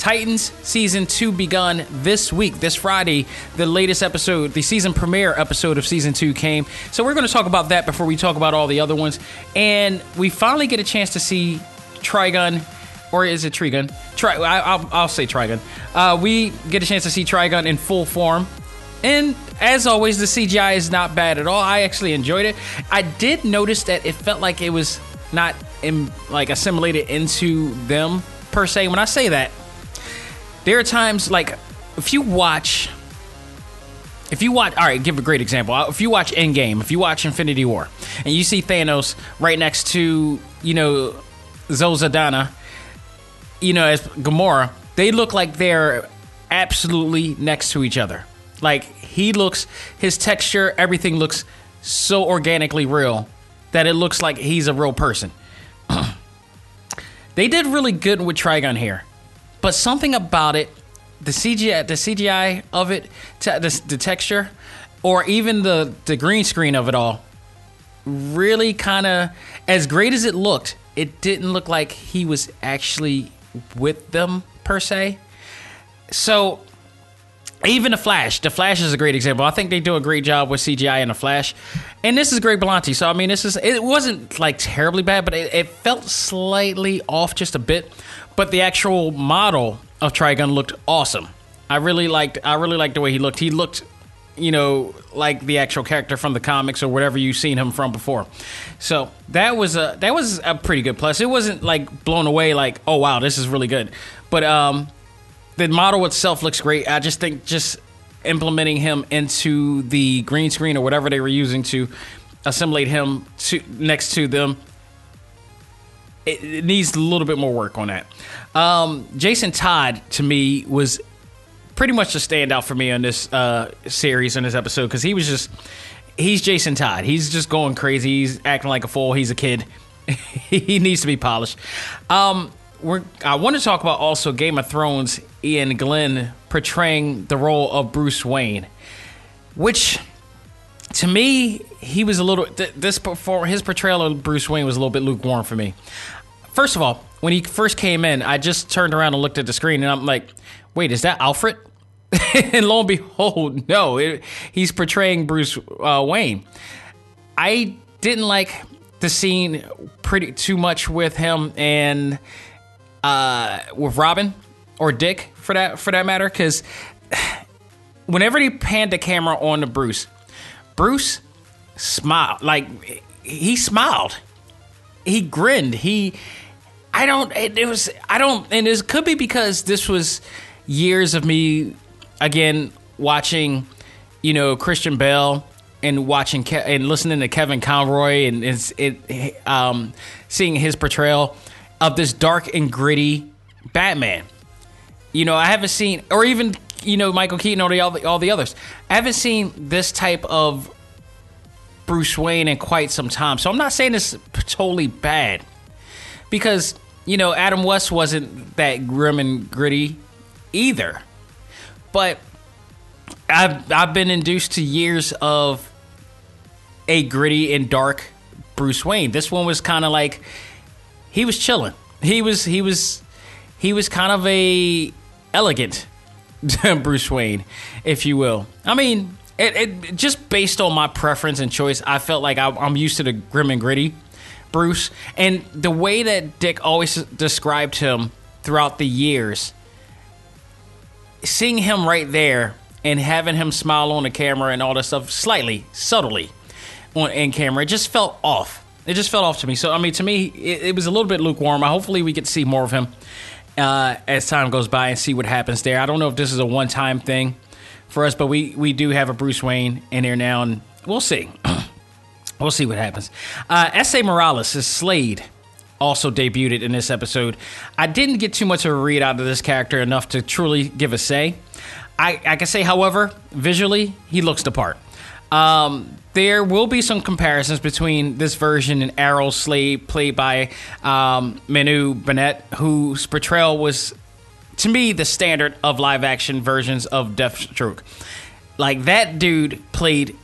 Titans season two begun this week, this Friday. The latest episode, the season premiere episode of season two came. So we're going to talk about that before we talk about all the other ones. And we finally get a chance to see Trigon, or is it Trigon? Tri- I, will I'll say Trigon. Uh, we get a chance to see Trigon in full form. And as always, the CGI is not bad at all. I actually enjoyed it. I did notice that it felt like it was not in, like assimilated into them per se. When I say that, there are times like if you watch if you watch all right give a great example if you watch endgame if you watch infinity war and you see thanos right next to you know Zoe Saldana you know as gamora they look like they're absolutely next to each other. Like he looks his texture everything looks so organically real that it looks like he's a real person. They did really good with trigon here but something about it, the CGI, the CGI of it, the, the texture, or even the the green screen of it all, really kind of as great as it looked, it didn't look like he was actually with them per se. So even the Flash, the Flash is a great example. I think they do a great job with CGI in the Flash, and this is Greg Berlanti. So I mean, this is it wasn't like terribly bad, but it, it felt slightly off just a bit but the actual model of Trigon looked awesome. I really liked I really liked the way he looked. He looked you know, like the actual character from the comics or whatever you've seen him from before. So that was a that was a pretty good plus. It wasn't like blown away like, oh wow, this is really good. But um the model itself looks great. I just think just implementing him into the green screen or whatever they were using to assimilate him to next to them it, it, needs a little bit more work on that. Um, Jason Todd to me was pretty much a standout for me on this uh, series on this episode because he was just he's Jason Todd. He's just going crazy. He's acting like a fool. He's a kid. he needs to be polished. Um, we're, I want to talk about also Game of Thrones. Iain Glen portraying the role of Bruce Wayne, which to me he was a little this before his portrayal of Bruce Wayne was a little bit lukewarm for me. First of all, when he first came in, I just turned around and looked at the screen, and I'm like, "Wait, is that Alfred?" and lo and behold, no, it, he's portraying Bruce uh, Wayne. I didn't like the scene pretty too much with him and uh, with Robin or Dick for that for that matter, because whenever he panned the camera on to Bruce, Bruce smiled like he smiled, he grinned, he I don't. It, it, was. I don't. And it could be because this was years of me again watching, you know, Christian Bale and watching Ke- and listening to Kevin Conroy and it's it um, seeing his portrayal of this dark and gritty Batman. You know, I haven't seen, or even you know Michael Keaton or all the all the others. I haven't seen this type of Bruce Wayne in quite some time. So I'm not saying it's totally bad because you know Adam West wasn't that grim and gritty either, but I've I've been induced to years of a gritty and dark Bruce Wayne. This one was kind of like he was chilling. He was he was he was kind of a elegant Bruce Wayne, if you will. I mean, it, it, just based on my preference and choice, I felt like I, I'm used to the grim and gritty. Bruce, and the way that Dick always described him throughout the years, seeing him right there and having him smile on the camera and all that stuff, slightly, subtly, on in camera, it just felt off. It just felt off to me. So I mean, to me, it, it was a little bit lukewarm. Hopefully, we get to see more of him uh, as time goes by and see what happens there. I don't know if this is a one-time thing for us, but we we do have a Bruce Wayne in there now, and we'll see. We'll see what happens. Uh, Esai Morales is Slade also debuted in this episode. I didn't get too much of a read out of this character enough to truly give a say. I, I can say, however, visually, he looks the part. Um, there will be some comparisons between this version and Arrow Slade, played by um, Manu Bennett, whose portrayal was, to me, the standard of live action versions of Deathstroke. Like, that dude played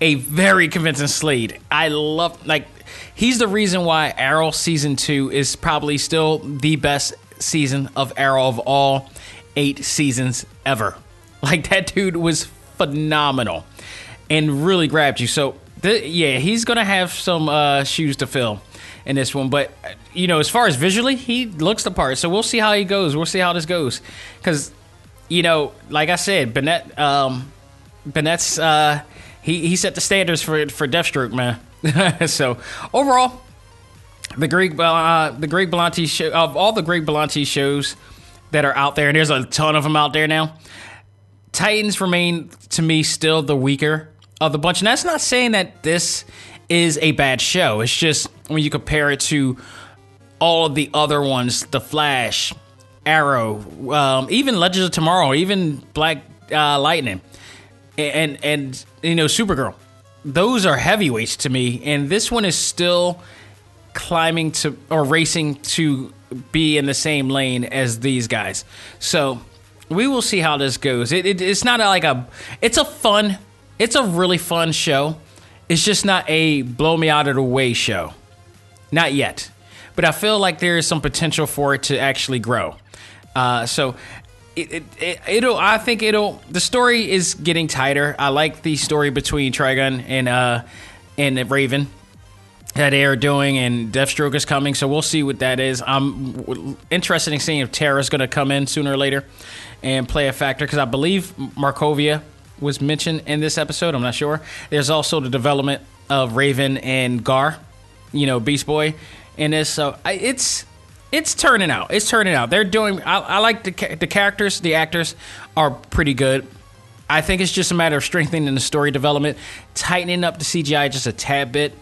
a very convincing Slade. I love like he's the reason why Arrow season two is probably still the best season of Arrow of all eight seasons ever. Like that dude was phenomenal and really grabbed you. So the, yeah, he's gonna have some uh, shoes to fill in this one. But you know, as far as visually, he looks the part. So we'll see how he goes. We'll see how this goes because you know, like I said, Bennett, um, Bennett's uh, he he set the standards for for Deathstroke, man. so overall, the Greg uh, the Greg Berlanti show of all the Greg Berlanti shows that are out there, and there's a ton of them out there now. Titans remain to me still the weaker of the bunch, and that's not saying that this is a bad show. It's just when you compare it to all of the other ones, The Flash, Arrow, um, even Legends of Tomorrow, even Black uh, Lightning, and and you know Supergirl. Those are heavyweights to me, and this one is still climbing to or racing to be in the same lane as these guys. So we will see how this goes. It, it, it's not like a. It's a fun. It's a really fun show. It's just not a blow me out of the way show. Not yet. But I feel like there is some potential for it to actually grow. Uh, so it, it, will I think it'll. The story is getting tighter. I like the story between Trigon and uh, and Raven that they are doing, and Deathstroke is coming. So we'll see what that is. I'm interested in seeing if Tara's going to come in sooner or later and play a factor because I believe Markovia was mentioned in this episode. I'm not sure. There's also the development of Raven and Gar, you know, Beast Boy in this. So I, it's it's turning out. It's turning out. They're doing. I, I like the the characters. The actors are pretty good. I think it's just a matter of strengthening the story development, tightening up the CGI just a tad bit,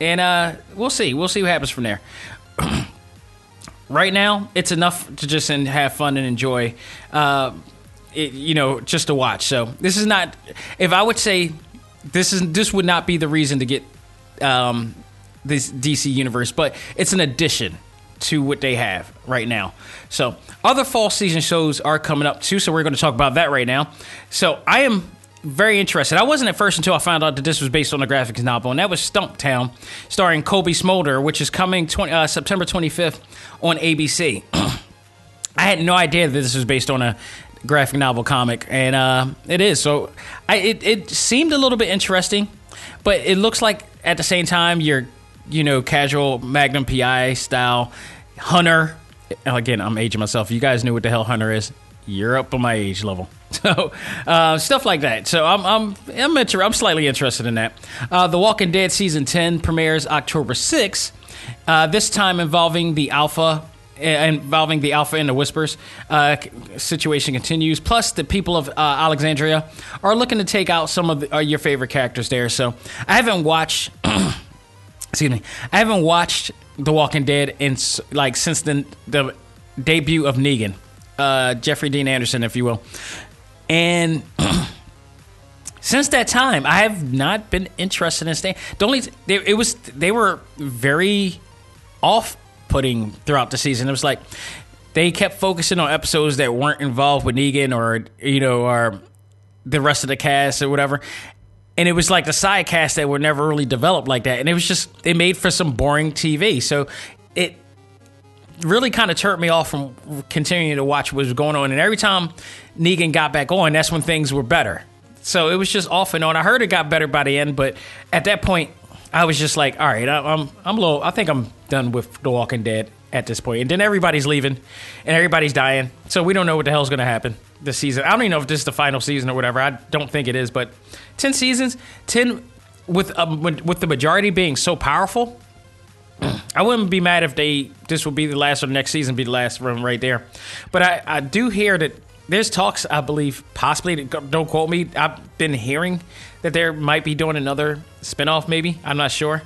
and uh, we'll see. We'll see what happens from there. right now, it's enough to just have fun and enjoy. Uh, it, you know, just to watch. So this is not. If I would say this is this would not be the reason to get um, this DC universe, but it's an addition to what they have right now. So, other fall season shows are coming up too, so we're going to talk about that right now. So, I am very interested. I wasn't at first until I found out that this was based on a graphics novel, and that was Stumptown, starring Cobie Smulders, which is coming 20, uh, September 25th on ABC. I had no idea that this was based on a graphic novel comic, and uh, it is. So, I, it, it seemed a little bit interesting, but it looks like at the same time you're you know, casual Magnum PI style hunter. Again, I'm aging myself. You guys knew what the hell hunter is. You're up on my age level. So uh, stuff like that. So I'm I'm I'm, inter- I'm slightly interested in that. Uh, the Walking Dead season ten premieres October 6th. Uh, this time involving the Alpha uh, involving the Alpha and the Whispers uh, situation continues. Plus, the people of uh, Alexandria are looking to take out some of the, uh, your favorite characters there. So, I haven't watched excuse me, I haven't watched The Walking Dead in like since the the debut of Negan, uh, Jeffrey Dean Anderson, if you will, and. since that time, I have not been interested in staying. The only they, it was they were very off-putting throughout the season. It was like they kept focusing on episodes that weren't involved with Negan or you know or the rest of the cast or whatever and it was like the side cast that were never really developed like that. And it was just it made for some boring tv so it really kind of turned me off from continuing to watch what was going on. And every time negan got back on that's when things were better. So it was just off and on. I heard it got better by the end but at that point i was just like all right i'm i'm a little i think i'm done with the walking dead at this point. And then everybody's leaving and everybody's dying. So we don't know what the hell's going to happen this season. I don't even know if this is the final season or whatever. I don't think it is but 10 seasons, 10 with um, with the majority being so powerful. I wouldn't be mad if they this will be the last or the next season be the last run right there. But I, I do hear that there's talks, I believe, possibly, don't quote me, I've been hearing that there might be doing another spinoff, maybe. I'm not sure.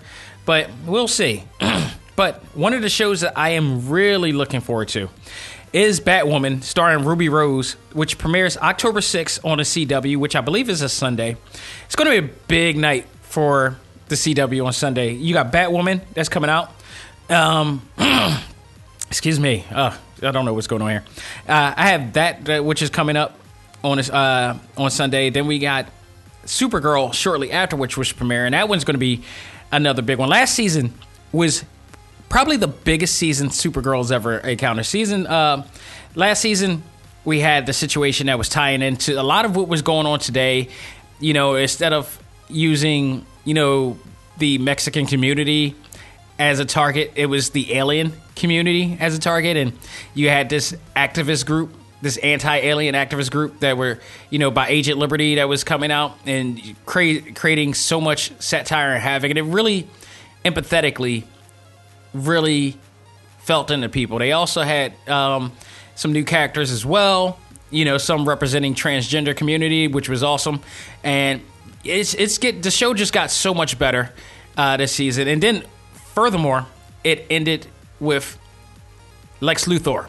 But we'll see. but one of the shows that I am really looking forward to is Batwoman, starring Ruby Rose, which premieres October 6th on the CW, which I believe is a Sunday. It's going to be a big night for the CW on Sunday. You got Batwoman that's coming out. Um, excuse me. Uh, I don't know what's going on here. Uh, I have that, uh, which is coming up on uh, on Sunday. Then we got Supergirl shortly after, which was premiering. That one's going to be another big one. Last season was probably the biggest season Supergirl's ever encountered. Season uh, last season, we had the situation that was tying into a lot of what was going on today. You know, instead of using you know the Mexican community as a target, it was the alien community as a target, and you had this activist group this anti-alien activist group that were, you know, by Agent Liberty that was coming out and cre- creating so much satire and havoc, and it really, empathetically, really felt into people. They also had um, some new characters as well. You know, some representing transgender community, which was awesome, and it's it's get the show just got so much better uh, this season, and then furthermore, it ended with Lex Luthor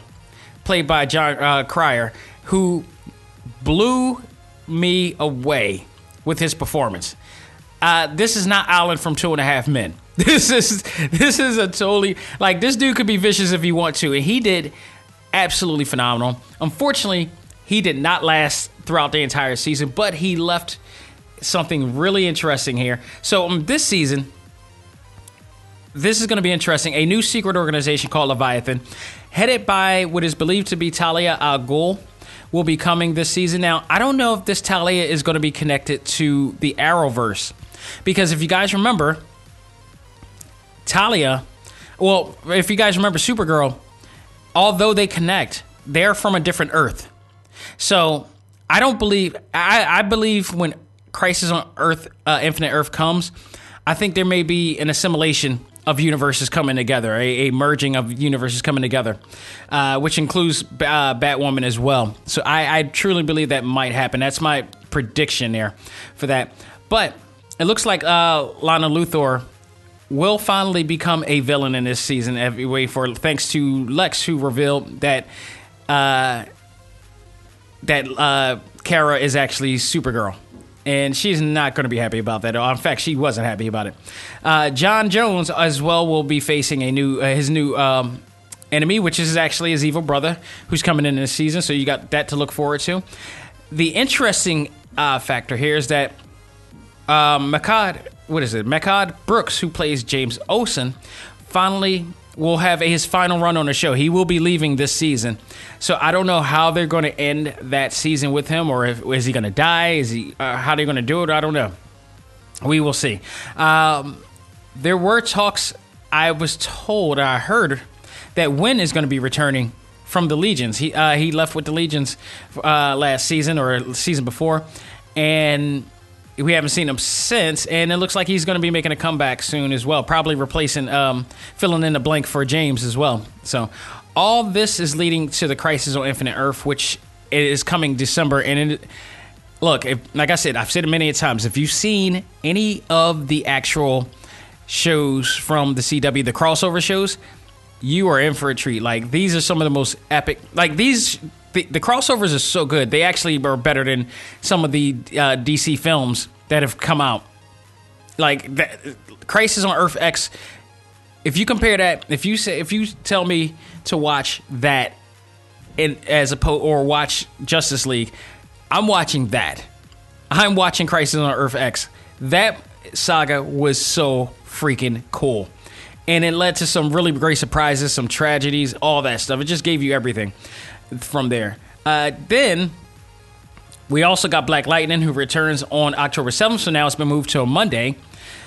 played by Jon uh, Cryer, who blew me away with his performance. Uh, this is not Alan from Two and a Half Men. This is this is a totally like this dude could be vicious if he want to, and he did absolutely phenomenal. Unfortunately, he did not last throughout the entire season, but he left something really interesting here. So um, this season, this is going to be interesting. A new secret organization called Leviathan, headed by what is believed to be Talia al Ghul, will be coming this season. Now, I don't know if this Talia is going to be connected to the Arrowverse, because if you guys remember, Talia, well, if you guys remember Supergirl, although they connect, they're from a different Earth. So I don't believe. I, I believe when Crisis on Earth, uh, Infinite Earth comes, I think there may be an assimilation of universes coming together, a, a merging of universes coming together, uh, which includes uh, Batwoman as well. So I, I, truly believe that might happen. That's my prediction there for that. But it looks like uh, Lena Luthor will finally become a villain in this season. Every way for thanks to Lex, who revealed that uh, that uh, Kara is actually Supergirl and she's not going to be happy about that. In fact, she wasn't happy about it. Uh, J'onn J'onzz as well will be facing a new uh, his new um, enemy, which is actually his evil brother, who's coming in this season. So you got that to look forward to. The interesting uh, factor here is that um, Mehcad, what is it? Mehcad Brooks, who plays James Olsen, finally will have his final run on the show. He will be leaving this season. So I don't know how they're going to end that season with him, or if, is he going to die? Is he uh, how they're going to do it? I don't know. We will see. Um, there were talks. I was told, I heard that Winn is going to be returning from the Legions. He uh, he left with the Legions uh, last season or season before, and we haven't seen him since, and it looks like he's going to be making a comeback soon as well, probably replacing, um, filling in the blank for James as well. So, all this is leading to the Crisis on Infinite Earth, which is coming December. And it, look, if, like I said, I've said it many times. If you've seen any of the actual shows from the CW, the crossover shows, you are in for a treat. Like these are some of the most epic. Like these the, the crossovers are so good. They actually are better than some of the uh, DC films that have come out. Like Crisis on Earth X. If you compare that, if you say, if you tell me to watch that, in as opposed or watch Justice League, I'm watching that. I'm watching Crisis on Earth X. That saga was so freaking cool. And it led to some really great surprises, some tragedies, all that stuff. It just gave you everything from there. Uh, then we also got Black Lightning, who returns on October 7th. So now it's been moved to a Monday.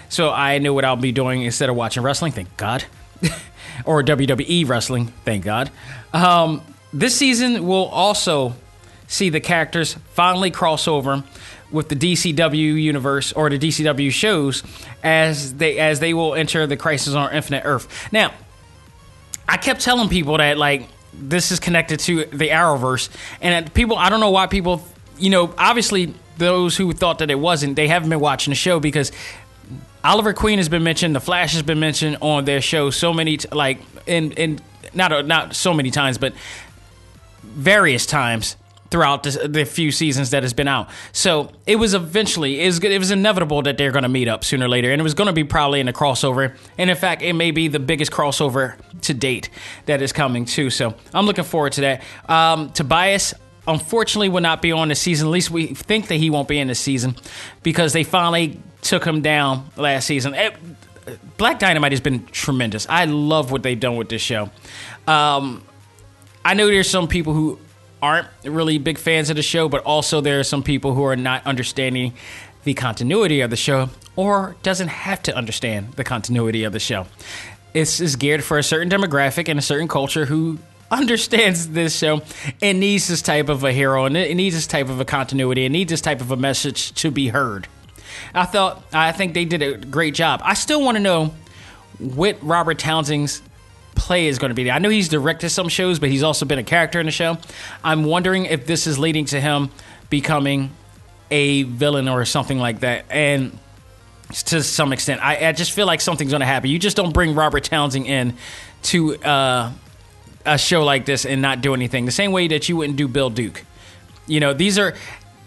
So I know what I'll be doing instead of watching wrestling. Thank God. or WWE wrestling. Thank God. Um, this season will also see the characters finally cross over with the DCW universe or the DCW shows as they as they will enter the Crisis on Infinite Earth. Now, I kept telling people that like this is connected to the Arrowverse, and people, I don't know why people, you know, obviously those who thought that it wasn't, they haven't been watching the show because Oliver Queen has been mentioned, The Flash has been mentioned on their show so many, t- like, in in not not so many times, but various times throughout the, the, few seasons that has been out. So it was eventually it was, it was inevitable that they're going to meet up sooner or later, and it was going to be probably in a crossover. And in fact, it may be the biggest crossover to date that is coming too. So I'm looking forward to that. Um, Tobias. Unfortunately, will not be on the season. At least we think that he won't be in the season because they finally took him down last season. It, Black Dynamite has been tremendous. I love what they've done with this show. Um, I know there's some people who aren't really big fans of the show, but also there are some people who are not understanding the continuity of the show or doesn't have to understand the continuity of the show. This is geared for a certain demographic and a certain culture who understands this show and needs this type of a hero and it needs this type of a continuity and needs this type of a message to be heard. I thought I think they did a great job. I still want to know what Robert Townsend's play is going to be. I know he's directed some shows, but he's also been a character in the show. I'm wondering if this is leading to him becoming a villain or something like that. And to some extent, I, I just feel like something's going to happen. You just don't bring Robert Townsend in to uh, a show like this and not do anything. The same way that you wouldn't do Bill Duke. You know, these are.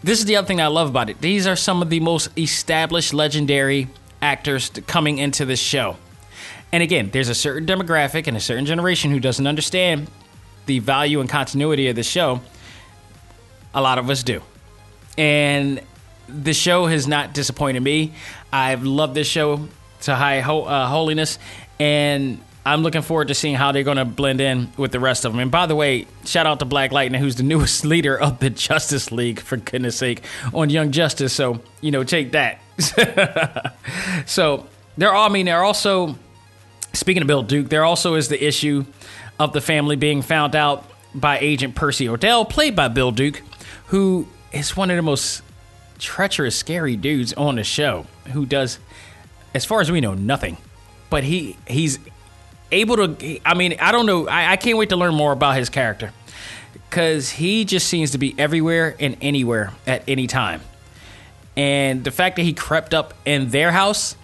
This is the other thing I love about it. These are some of the most established, legendary actors coming into this show. And again, there's a certain demographic and a certain generation who doesn't understand the value and continuity of the show. A lot of us do. And the show has not disappointed me. I've loved this show to high ho- uh, holiness, and I'm looking forward to seeing how they're going to blend in with the rest of them. And by the way, shout out to Black Lightning, who's the newest leader of the Justice League, for goodness sake, on Young Justice. So, you know, take that. so, they're all, I mean, they're also, speaking of Bill Duke, there also is the issue of the family being found out by Agent Percy Odell, played by Bill Duke, who is one of the most treacherous, scary dudes on the show, who does, as far as we know, nothing. But he he's able to. I mean, I don't know. I, I can't wait to learn more about his character because he just seems to be everywhere and anywhere at any time. And the fact that he crept up in their house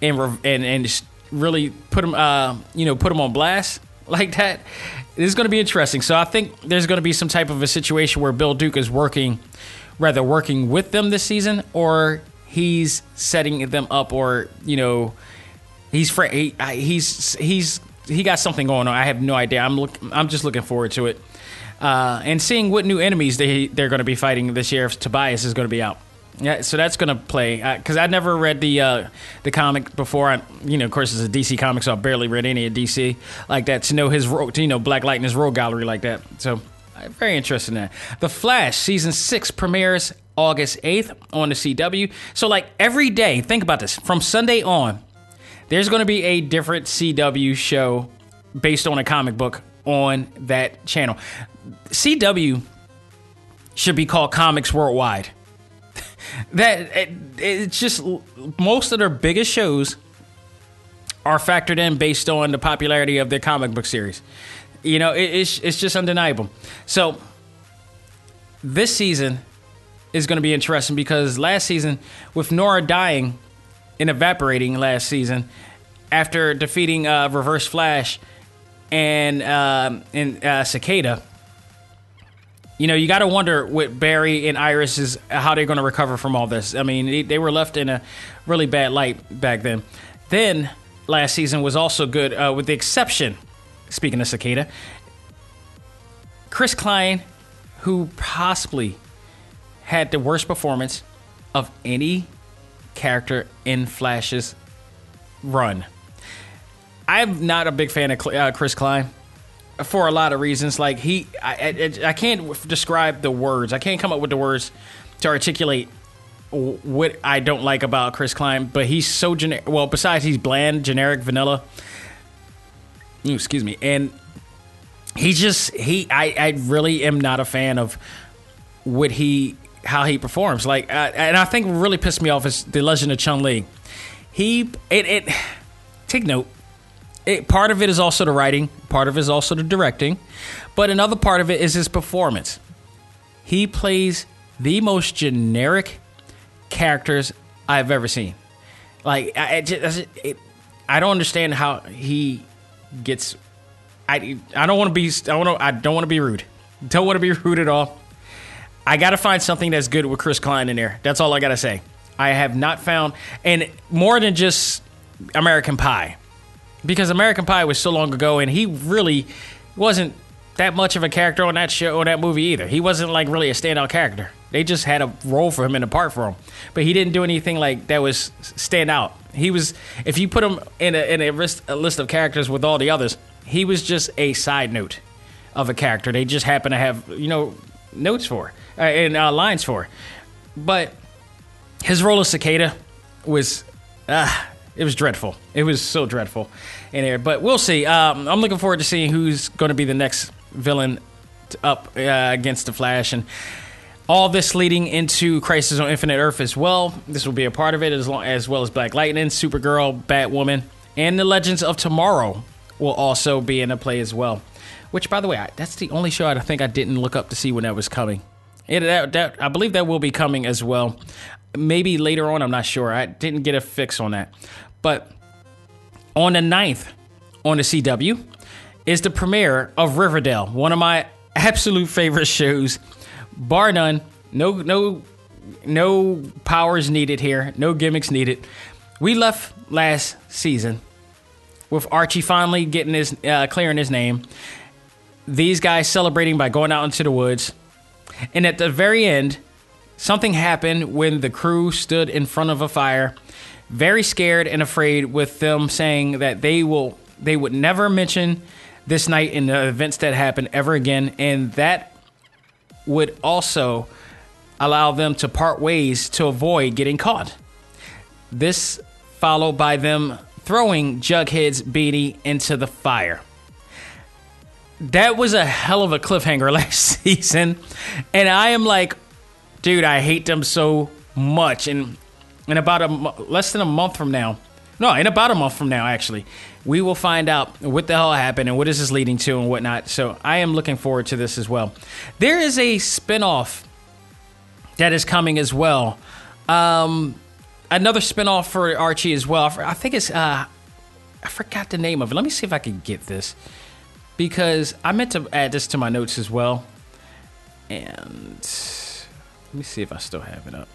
and and and really put them, uh, you know, put him on blast like that. Is going to be interesting. So I think there's going to be some type of a situation where Bill Duke is working, rather working with them this season, or he's setting them up, or you know, he's fr- he, he's he's he got something going on. I have no idea. I'm look I'm just looking forward to it, uh, and seeing what new enemies they they're going to be fighting this year. If Tobias is going to be out. Yeah, so that's gonna play because I never read the uh, the comic before. I, you know, of course, it's a DC comic, so I barely read any of DC like that. To know his, ro- to, you know, Black Lightning's role gallery like that. So uh, very interested in that. The Flash season six premieres August eighth on the CW. So like every day, think about this from Sunday on. There's to be a different CW show based on a comic book on that channel. CW should be called Comics Worldwide that it, it's just most of their biggest shows are factored in based on the popularity of their comic book series. You know, it, it's it's just undeniable. So this season is going to be interesting because last season, with Nora dying and evaporating last season after defeating uh, Reverse Flash and um, and uh, Cicada you know, you got to wonder with Barry and Iris is how they're going to recover from all this. I mean, they, they, were left in a really bad light back then. Then last season was also good, uh, with the exception, speaking of Cicada, Chris Klein, who possibly had the worst performance of any character in Flash's run. I'm not a big fan of uh, Chris Klein for a lot of reasons. Like he, I, I, I, can't describe the words. I can't come up with the words to articulate what I don't like about Chris Klein. But he's so generic. Well, besides he's bland, generic, vanilla. Ooh, excuse me, and he just he. I, I really am not a fan of what he how he performs. Like, uh, and I think really pissed me off is the Legend of Chun Li. He it, it take note it, part of it is also the writing, part of it is also the directing, but another part of it is his performance. He plays the most generic characters I've ever seen. Like I, just, it, I don't understand how he gets. I I don't want to be. I want. I don't want to be rude. Don't want to be rude at all. I got to find something that's good with Chris Klein in there. That's all I got to say. I have not found, and more than just American Pie because American Pie was so long ago, and he really wasn't that much of a character on that show, or that movie either. He wasn't like really a standout character. They just had a role for him and a part for him, but he didn't do anything like that was stand out. He was if you put him in a in a list, a list of characters with all the others, he was just a side note of a character. They just happen to have you know notes for uh, and uh, lines for, but his role as Cicada was uh, it was dreadful. It was so dreadful in there. But we'll see. Um, I'm looking forward to seeing who's going to be the next villain up uh, against the Flash and. All this leading into Crisis on Infinite Earth as well. This will be a part of it, as, long, as well as Black Lightning, Supergirl, Batwoman, and the Legends of Tomorrow will also be in a play as well. Which, by the way, I, that's the only show I think I didn't look up to see when that was coming. It, that, that, I believe that will be coming as well. Maybe later on, I'm not sure. I didn't get a fix on that. But on the 9th, on the CW, is the premiere of Riverdale, one of my absolute favorite shows, bar none. No, no, no powers needed here. No gimmicks needed. We left last season with Archie finally getting his uh, clearing his name. These guys celebrating by going out into the woods, and at the very end, something happened when the crew stood in front of a fire, very scared and afraid, with them saying that they will they would never mention this night in the events that happened ever again, and that would also allow them to part ways to avoid getting caught. This followed by them throwing Jughead's beanie into the fire. That was a hell of a cliffhanger last season, and I am like, dude, I hate them so much. And in about a less than a month from now, no, in about a month from now, actually, we will find out what the hell happened and what is this leading to and whatnot. So I am looking forward to this as well. There is a spinoff that is coming as well. Um, another spinoff for Archie as well. I think it's uh, I forgot the name of it. Let me see if I can get this because I meant to add this to my notes as well. And let me see if I still have it up.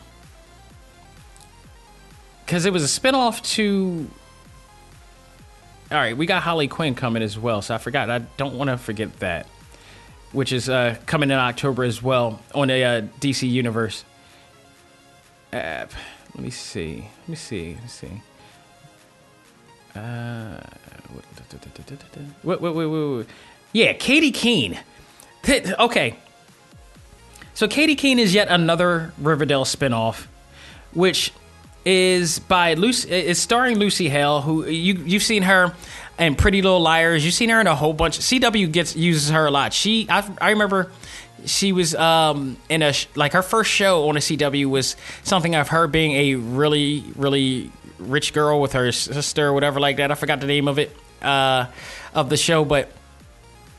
Because it was a spinoff to. All right, we got Harley Quinn coming as well, so I forgot. I don't want to forget that, which is uh, coming in October as well on the uh, DC Universe. app. let me see. Let me see. Let me see. Uh, wait, wait, wait, wait. Yeah, Katy Keene. Okay. So Katy Keene is yet another Riverdale spinoff, which is by Lucy. Is starring Lucy Hale, who you you've seen her in Pretty Little Liars. You've seen her in a whole bunch. CW gets uses her a lot. She I, I remember she was um in a like her first show on a CW was something of her being a really really rich girl with her sister or whatever like that. I forgot the name of it uh of the show, but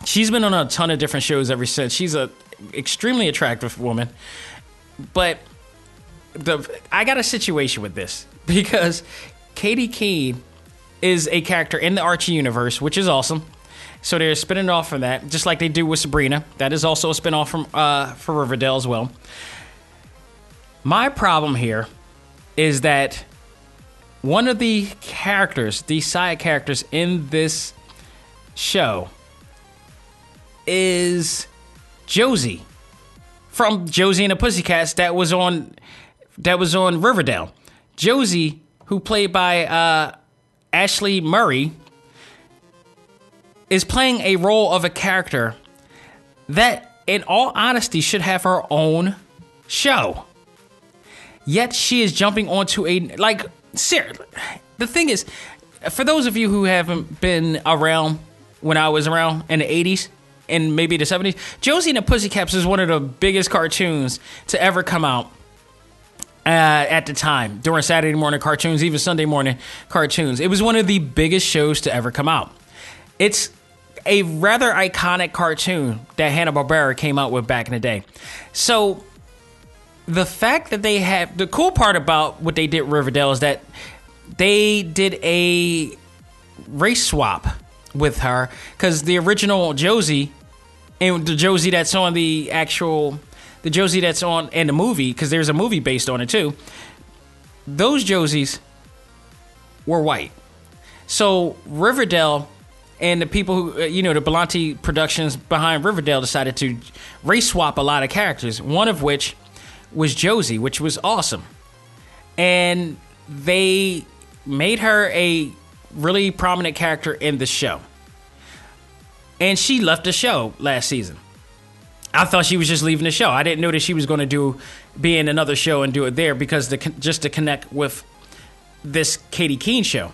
she's been on a ton of different shows ever since. She's a extremely attractive woman, but the I got a situation with this because Katy Keene is a character in the Archie universe, which is awesome. So they're spinning off from that, just like they do with Sabrina. That is also a spinoff from uh, for Riverdale as well. My problem here is that one of the characters, the side characters in this show, is Josie from Josie and the Pussycats that was on that was on Riverdale. Josie, who played by uh, Ashley Murray, is playing a role of a character that, in all honesty, should have her own show. Yet she is jumping onto a like. Seriously, the thing is, for those of you who haven't been around when I was around in the '80s and maybe the '70s, Josie and the Pussycats is one of the biggest cartoons to ever come out uh, at the time during Saturday morning cartoons, even Sunday morning cartoons. It was one of the biggest shows to ever come out. It's a rather iconic cartoon that Hanna Barbera came out with back in the day. So the fact that they have the cool part about what they did Riverdale is that they did a race swap with her because the original Josie and the Josie that's on the actual the Josie that's on in the movie because there's a movie based on it too. Those Josies were white, so Riverdale and the people who uh, you know the Berlanti Productions behind Riverdale decided to race swap a lot of characters. One of which was Josie, which was awesome, and they made her a really prominent character in the show. And she left the show last season. I thought she was just leaving the show. I didn't know that she was going to do be in another show and do it there because the, just to connect with this Katy Keene show.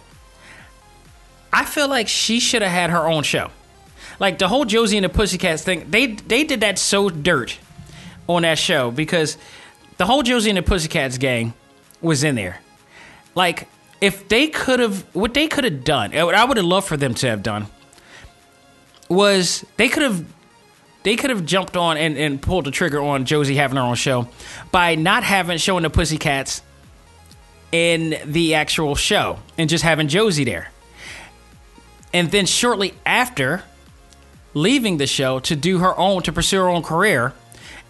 I feel like she should have had her own show. Like the whole Josie and the Pussycats thing, they they did that so dirt on that show because the whole Josie and the Pussycats gang was in there. Like if they could have what they could have done, what I would have loved for them to have done was they could have they could have jumped on and, and pulled the trigger on Josie having her own show by not having showing the Pussycats in the actual show and just having Josie there. And then shortly after leaving the show to do her own to pursue her own career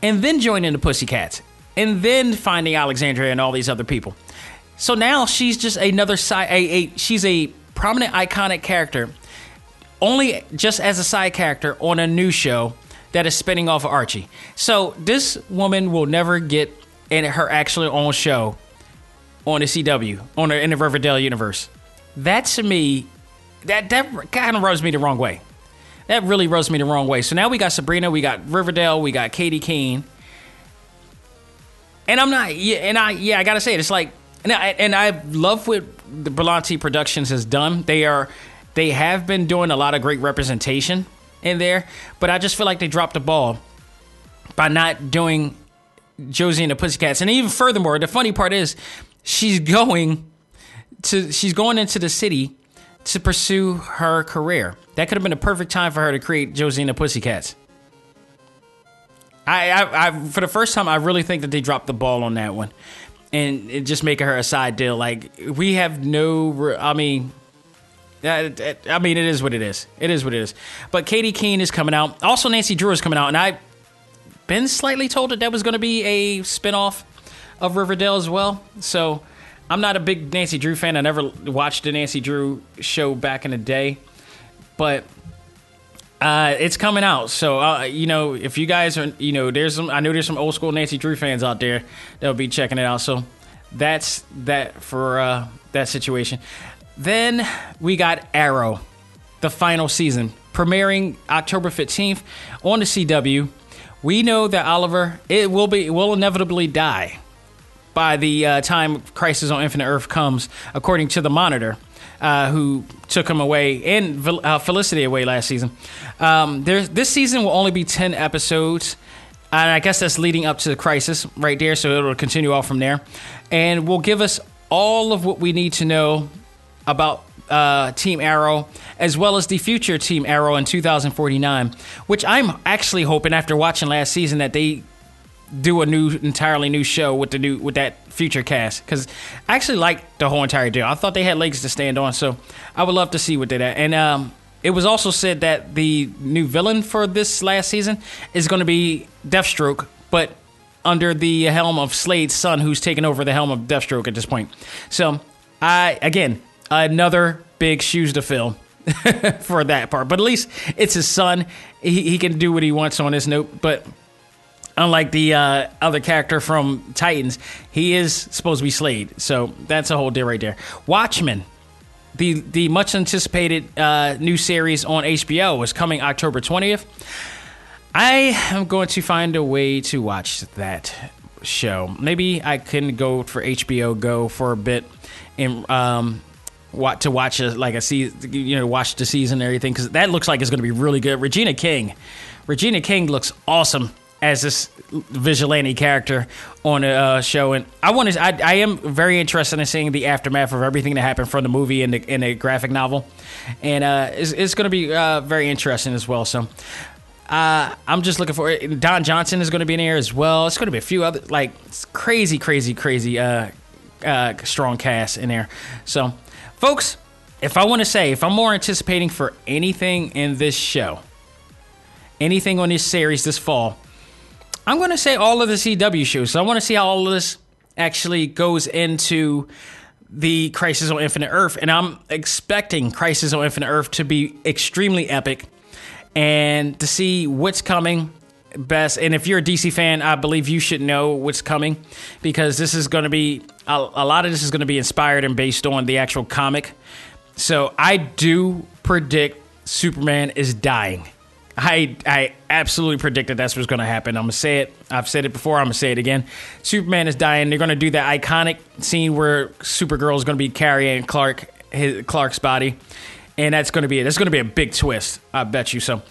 and then joining the Pussycats and then finding Alexandria and all these other people. So now she's just another side a, a she's a prominent iconic character only just as a side character on a new show that is spinning off of Archie. So this woman will never get in her actual own show on the CW, on the, in the Riverdale universe. That to me, that that kind of rubs me the wrong way. That really rubs me the wrong way. So now we got Sabrina, we got Riverdale, we got Katy Keene, and I'm not. Yeah, and I yeah, I gotta say it. It's like, and I, and I love what the Berlanti Productions has done. They are they have been doing a lot of great representation in there, but I just feel like they dropped the ball by not doing Josie and the Pussycats. And even furthermore, the funny part is she's going to she's going into the city to pursue her career. That could have been a perfect time for her to create Josie and the Pussycats. I, I, I for the first time, I really think that they dropped the ball on that one, and it just making her a side deal. Like we have no, I mean, I mean, it is what it is. It is what it is. But Katy Keene is coming out. Also, Nancy Drew is coming out, and I've been slightly told that that was going to be a spinoff of Riverdale as well. So I'm not a big Nancy Drew fan. I never watched the Nancy Drew show back in the day, but uh, it's coming out. So uh, you know, if you guys are, you know, there's some. I know there's some old school Nancy Drew fans out there that'll be checking it out. So that's that for uh, that situation. Then we got Arrow, the final season, premiering October 15th on the CW. We know that Oliver it will be will inevitably die by the uh, time Crisis on Infinite Earth comes, according to the Monitor, uh, who took him away and uh, Felicity away last season. Um, this season will only be ten episodes. And I guess that's leading up to the crisis right there, so it'll continue off from there. And will give us all of what we need to know about uh, Team Arrow, as well as the future Team Arrow in 2049, which I'm actually hoping after watching last season that they do a new, entirely new show with the new with that future cast because I actually like the whole entire deal. I thought they had legs to stand on, so I would love to see what they did. And um, it was also said that the new villain for this last season is going to be Deathstroke, but under the helm of Slade's son, who's taken over the helm of Deathstroke at this point. So I again another big shoes to fill for that part. But at least it's his son. He, he can do what he wants on this note. But unlike the uh, other character from Titans, he is supposed to be Slade. So that's a whole deal right there. Watchmen. The, the much anticipated uh, new series on HBO is coming October 20th. I am going to find a way to watch that show. Maybe I can go for HBO Go for a bit and um, what to watch a, like a season, you know, watch the season and everything because that looks like it's going to be really good. Regina King, Regina King looks awesome as this vigilante character on a uh, show, and I want to. I, I, am very interested in seeing the aftermath of everything that happened from the movie and the, and the graphic novel, and uh, it's, it's going to be uh, very interesting as well. So. Uh, I'm just looking for it. Don Johnson is going to be in here as well. It's going to be a few other like crazy, crazy, crazy uh, uh, strong cast in there. So Folks, if I want to say, if I'm more anticipating for anything in this show, anything on this series this fall, I'm going to say all of the CW shows. So I want to see how all of this actually goes into the Crisis on Infinite Earth. And I'm expecting Crisis on Infinite Earth to be extremely epic and to see what's coming best. And if you're a DC fan, I believe you should know what's coming because this is going to be a, a lot of this is going to be inspired and based on the actual comic. So I do predict Superman is dying. I I absolutely predicted that's what's going to happen. I'm gonna say it. I've said it before. I'm gonna say it again. Superman is dying. They're going to do that iconic scene where Supergirl is going to be carrying Clark his, Clark's body, and that's going to be it. It's going to be a big twist. I bet you so.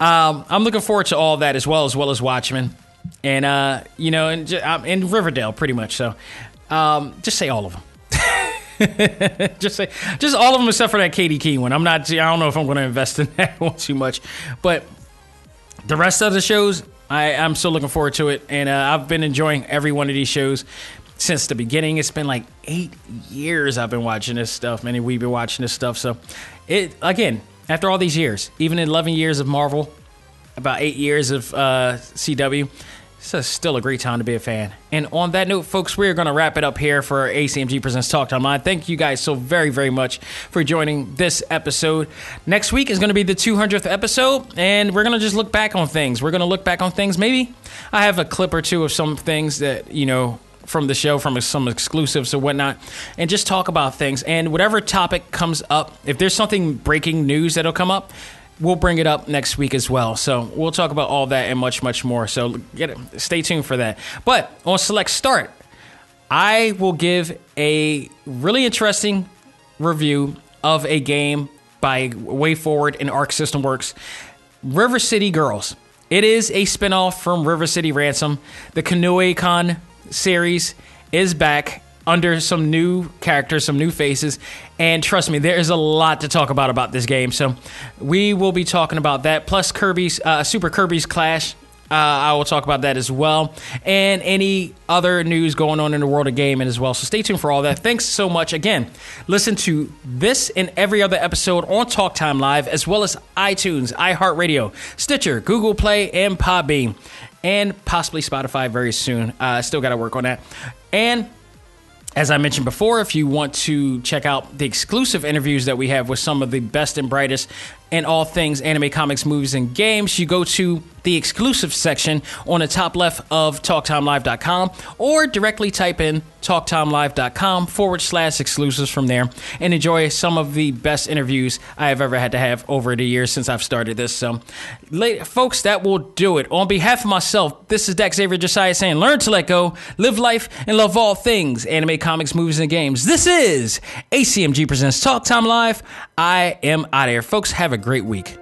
Um, I'm looking forward to all that as well as well as Watchmen, and uh, you know, and in Riverdale, pretty much. So, um, just say all of them. just say just all of them except for that Katy Keene one. I'm not. I don't know if I'm going to invest in that one too much, but the rest of the shows, I, I'm still looking forward to it, and uh, I've been enjoying every one of these shows since the beginning. It's been like eight years I've been watching this stuff, man. We've been watching this stuff, so it again after all these years, even 11 years of Marvel, about eight years of uh, CW it's still a great time to be a fan. And on that note, folks, we're going to wrap it up here for ACMG Presents Talk Time Live. Thank you guys so very, very much for joining this episode. Next week is going to be the 200th episode, and we're going to just look back on things. We're going to look back on things. Maybe I have a clip or two of some things that, you know, from the show, from some exclusives or whatnot, and just talk about things. And whatever topic comes up, if there's something breaking news that'll come up, we'll bring it up next week as well. So we'll talk about all that and much, much more. So get it, stay tuned for that. But on Select Start, I will give a really interesting review of a game by WayForward and Arc System Works, River City Girls. It is a spinoff from River City Ransom. The Kunio series is back under some new characters, some new faces, and trust me, there is a lot to talk about about this game. So we will be talking about that, plus Kirby's uh, Super Kirby's Clash. Uh, I will talk about that as well, and any other news going on in the world of gaming as well. So stay tuned for all that. Thanks so much again. Listen to this and every other episode on Talk Time Live, as well as iTunes, iHeartRadio, Stitcher, Google Play, and Podbean, and possibly Spotify very soon. Uh, still got to work on that. And as I mentioned before, if you want to check out the exclusive interviews that we have with some of the best and brightest in all things anime, comics, movies, and games, you go to the exclusive section on the top left of TalkTimeLive.com or directly type in TalkTimeLive.com forward slash exclusives from there and enjoy some of the best interviews I have ever had to have over the years since I've started this. So, folks, that will do it. On behalf of myself, this is Dex Xavier Josiah saying, learn to let go, live life, and love all things anime, comics, movies, and games. This is ACMG Presents Talk Time Live. I am out of here. Folks, have a great week.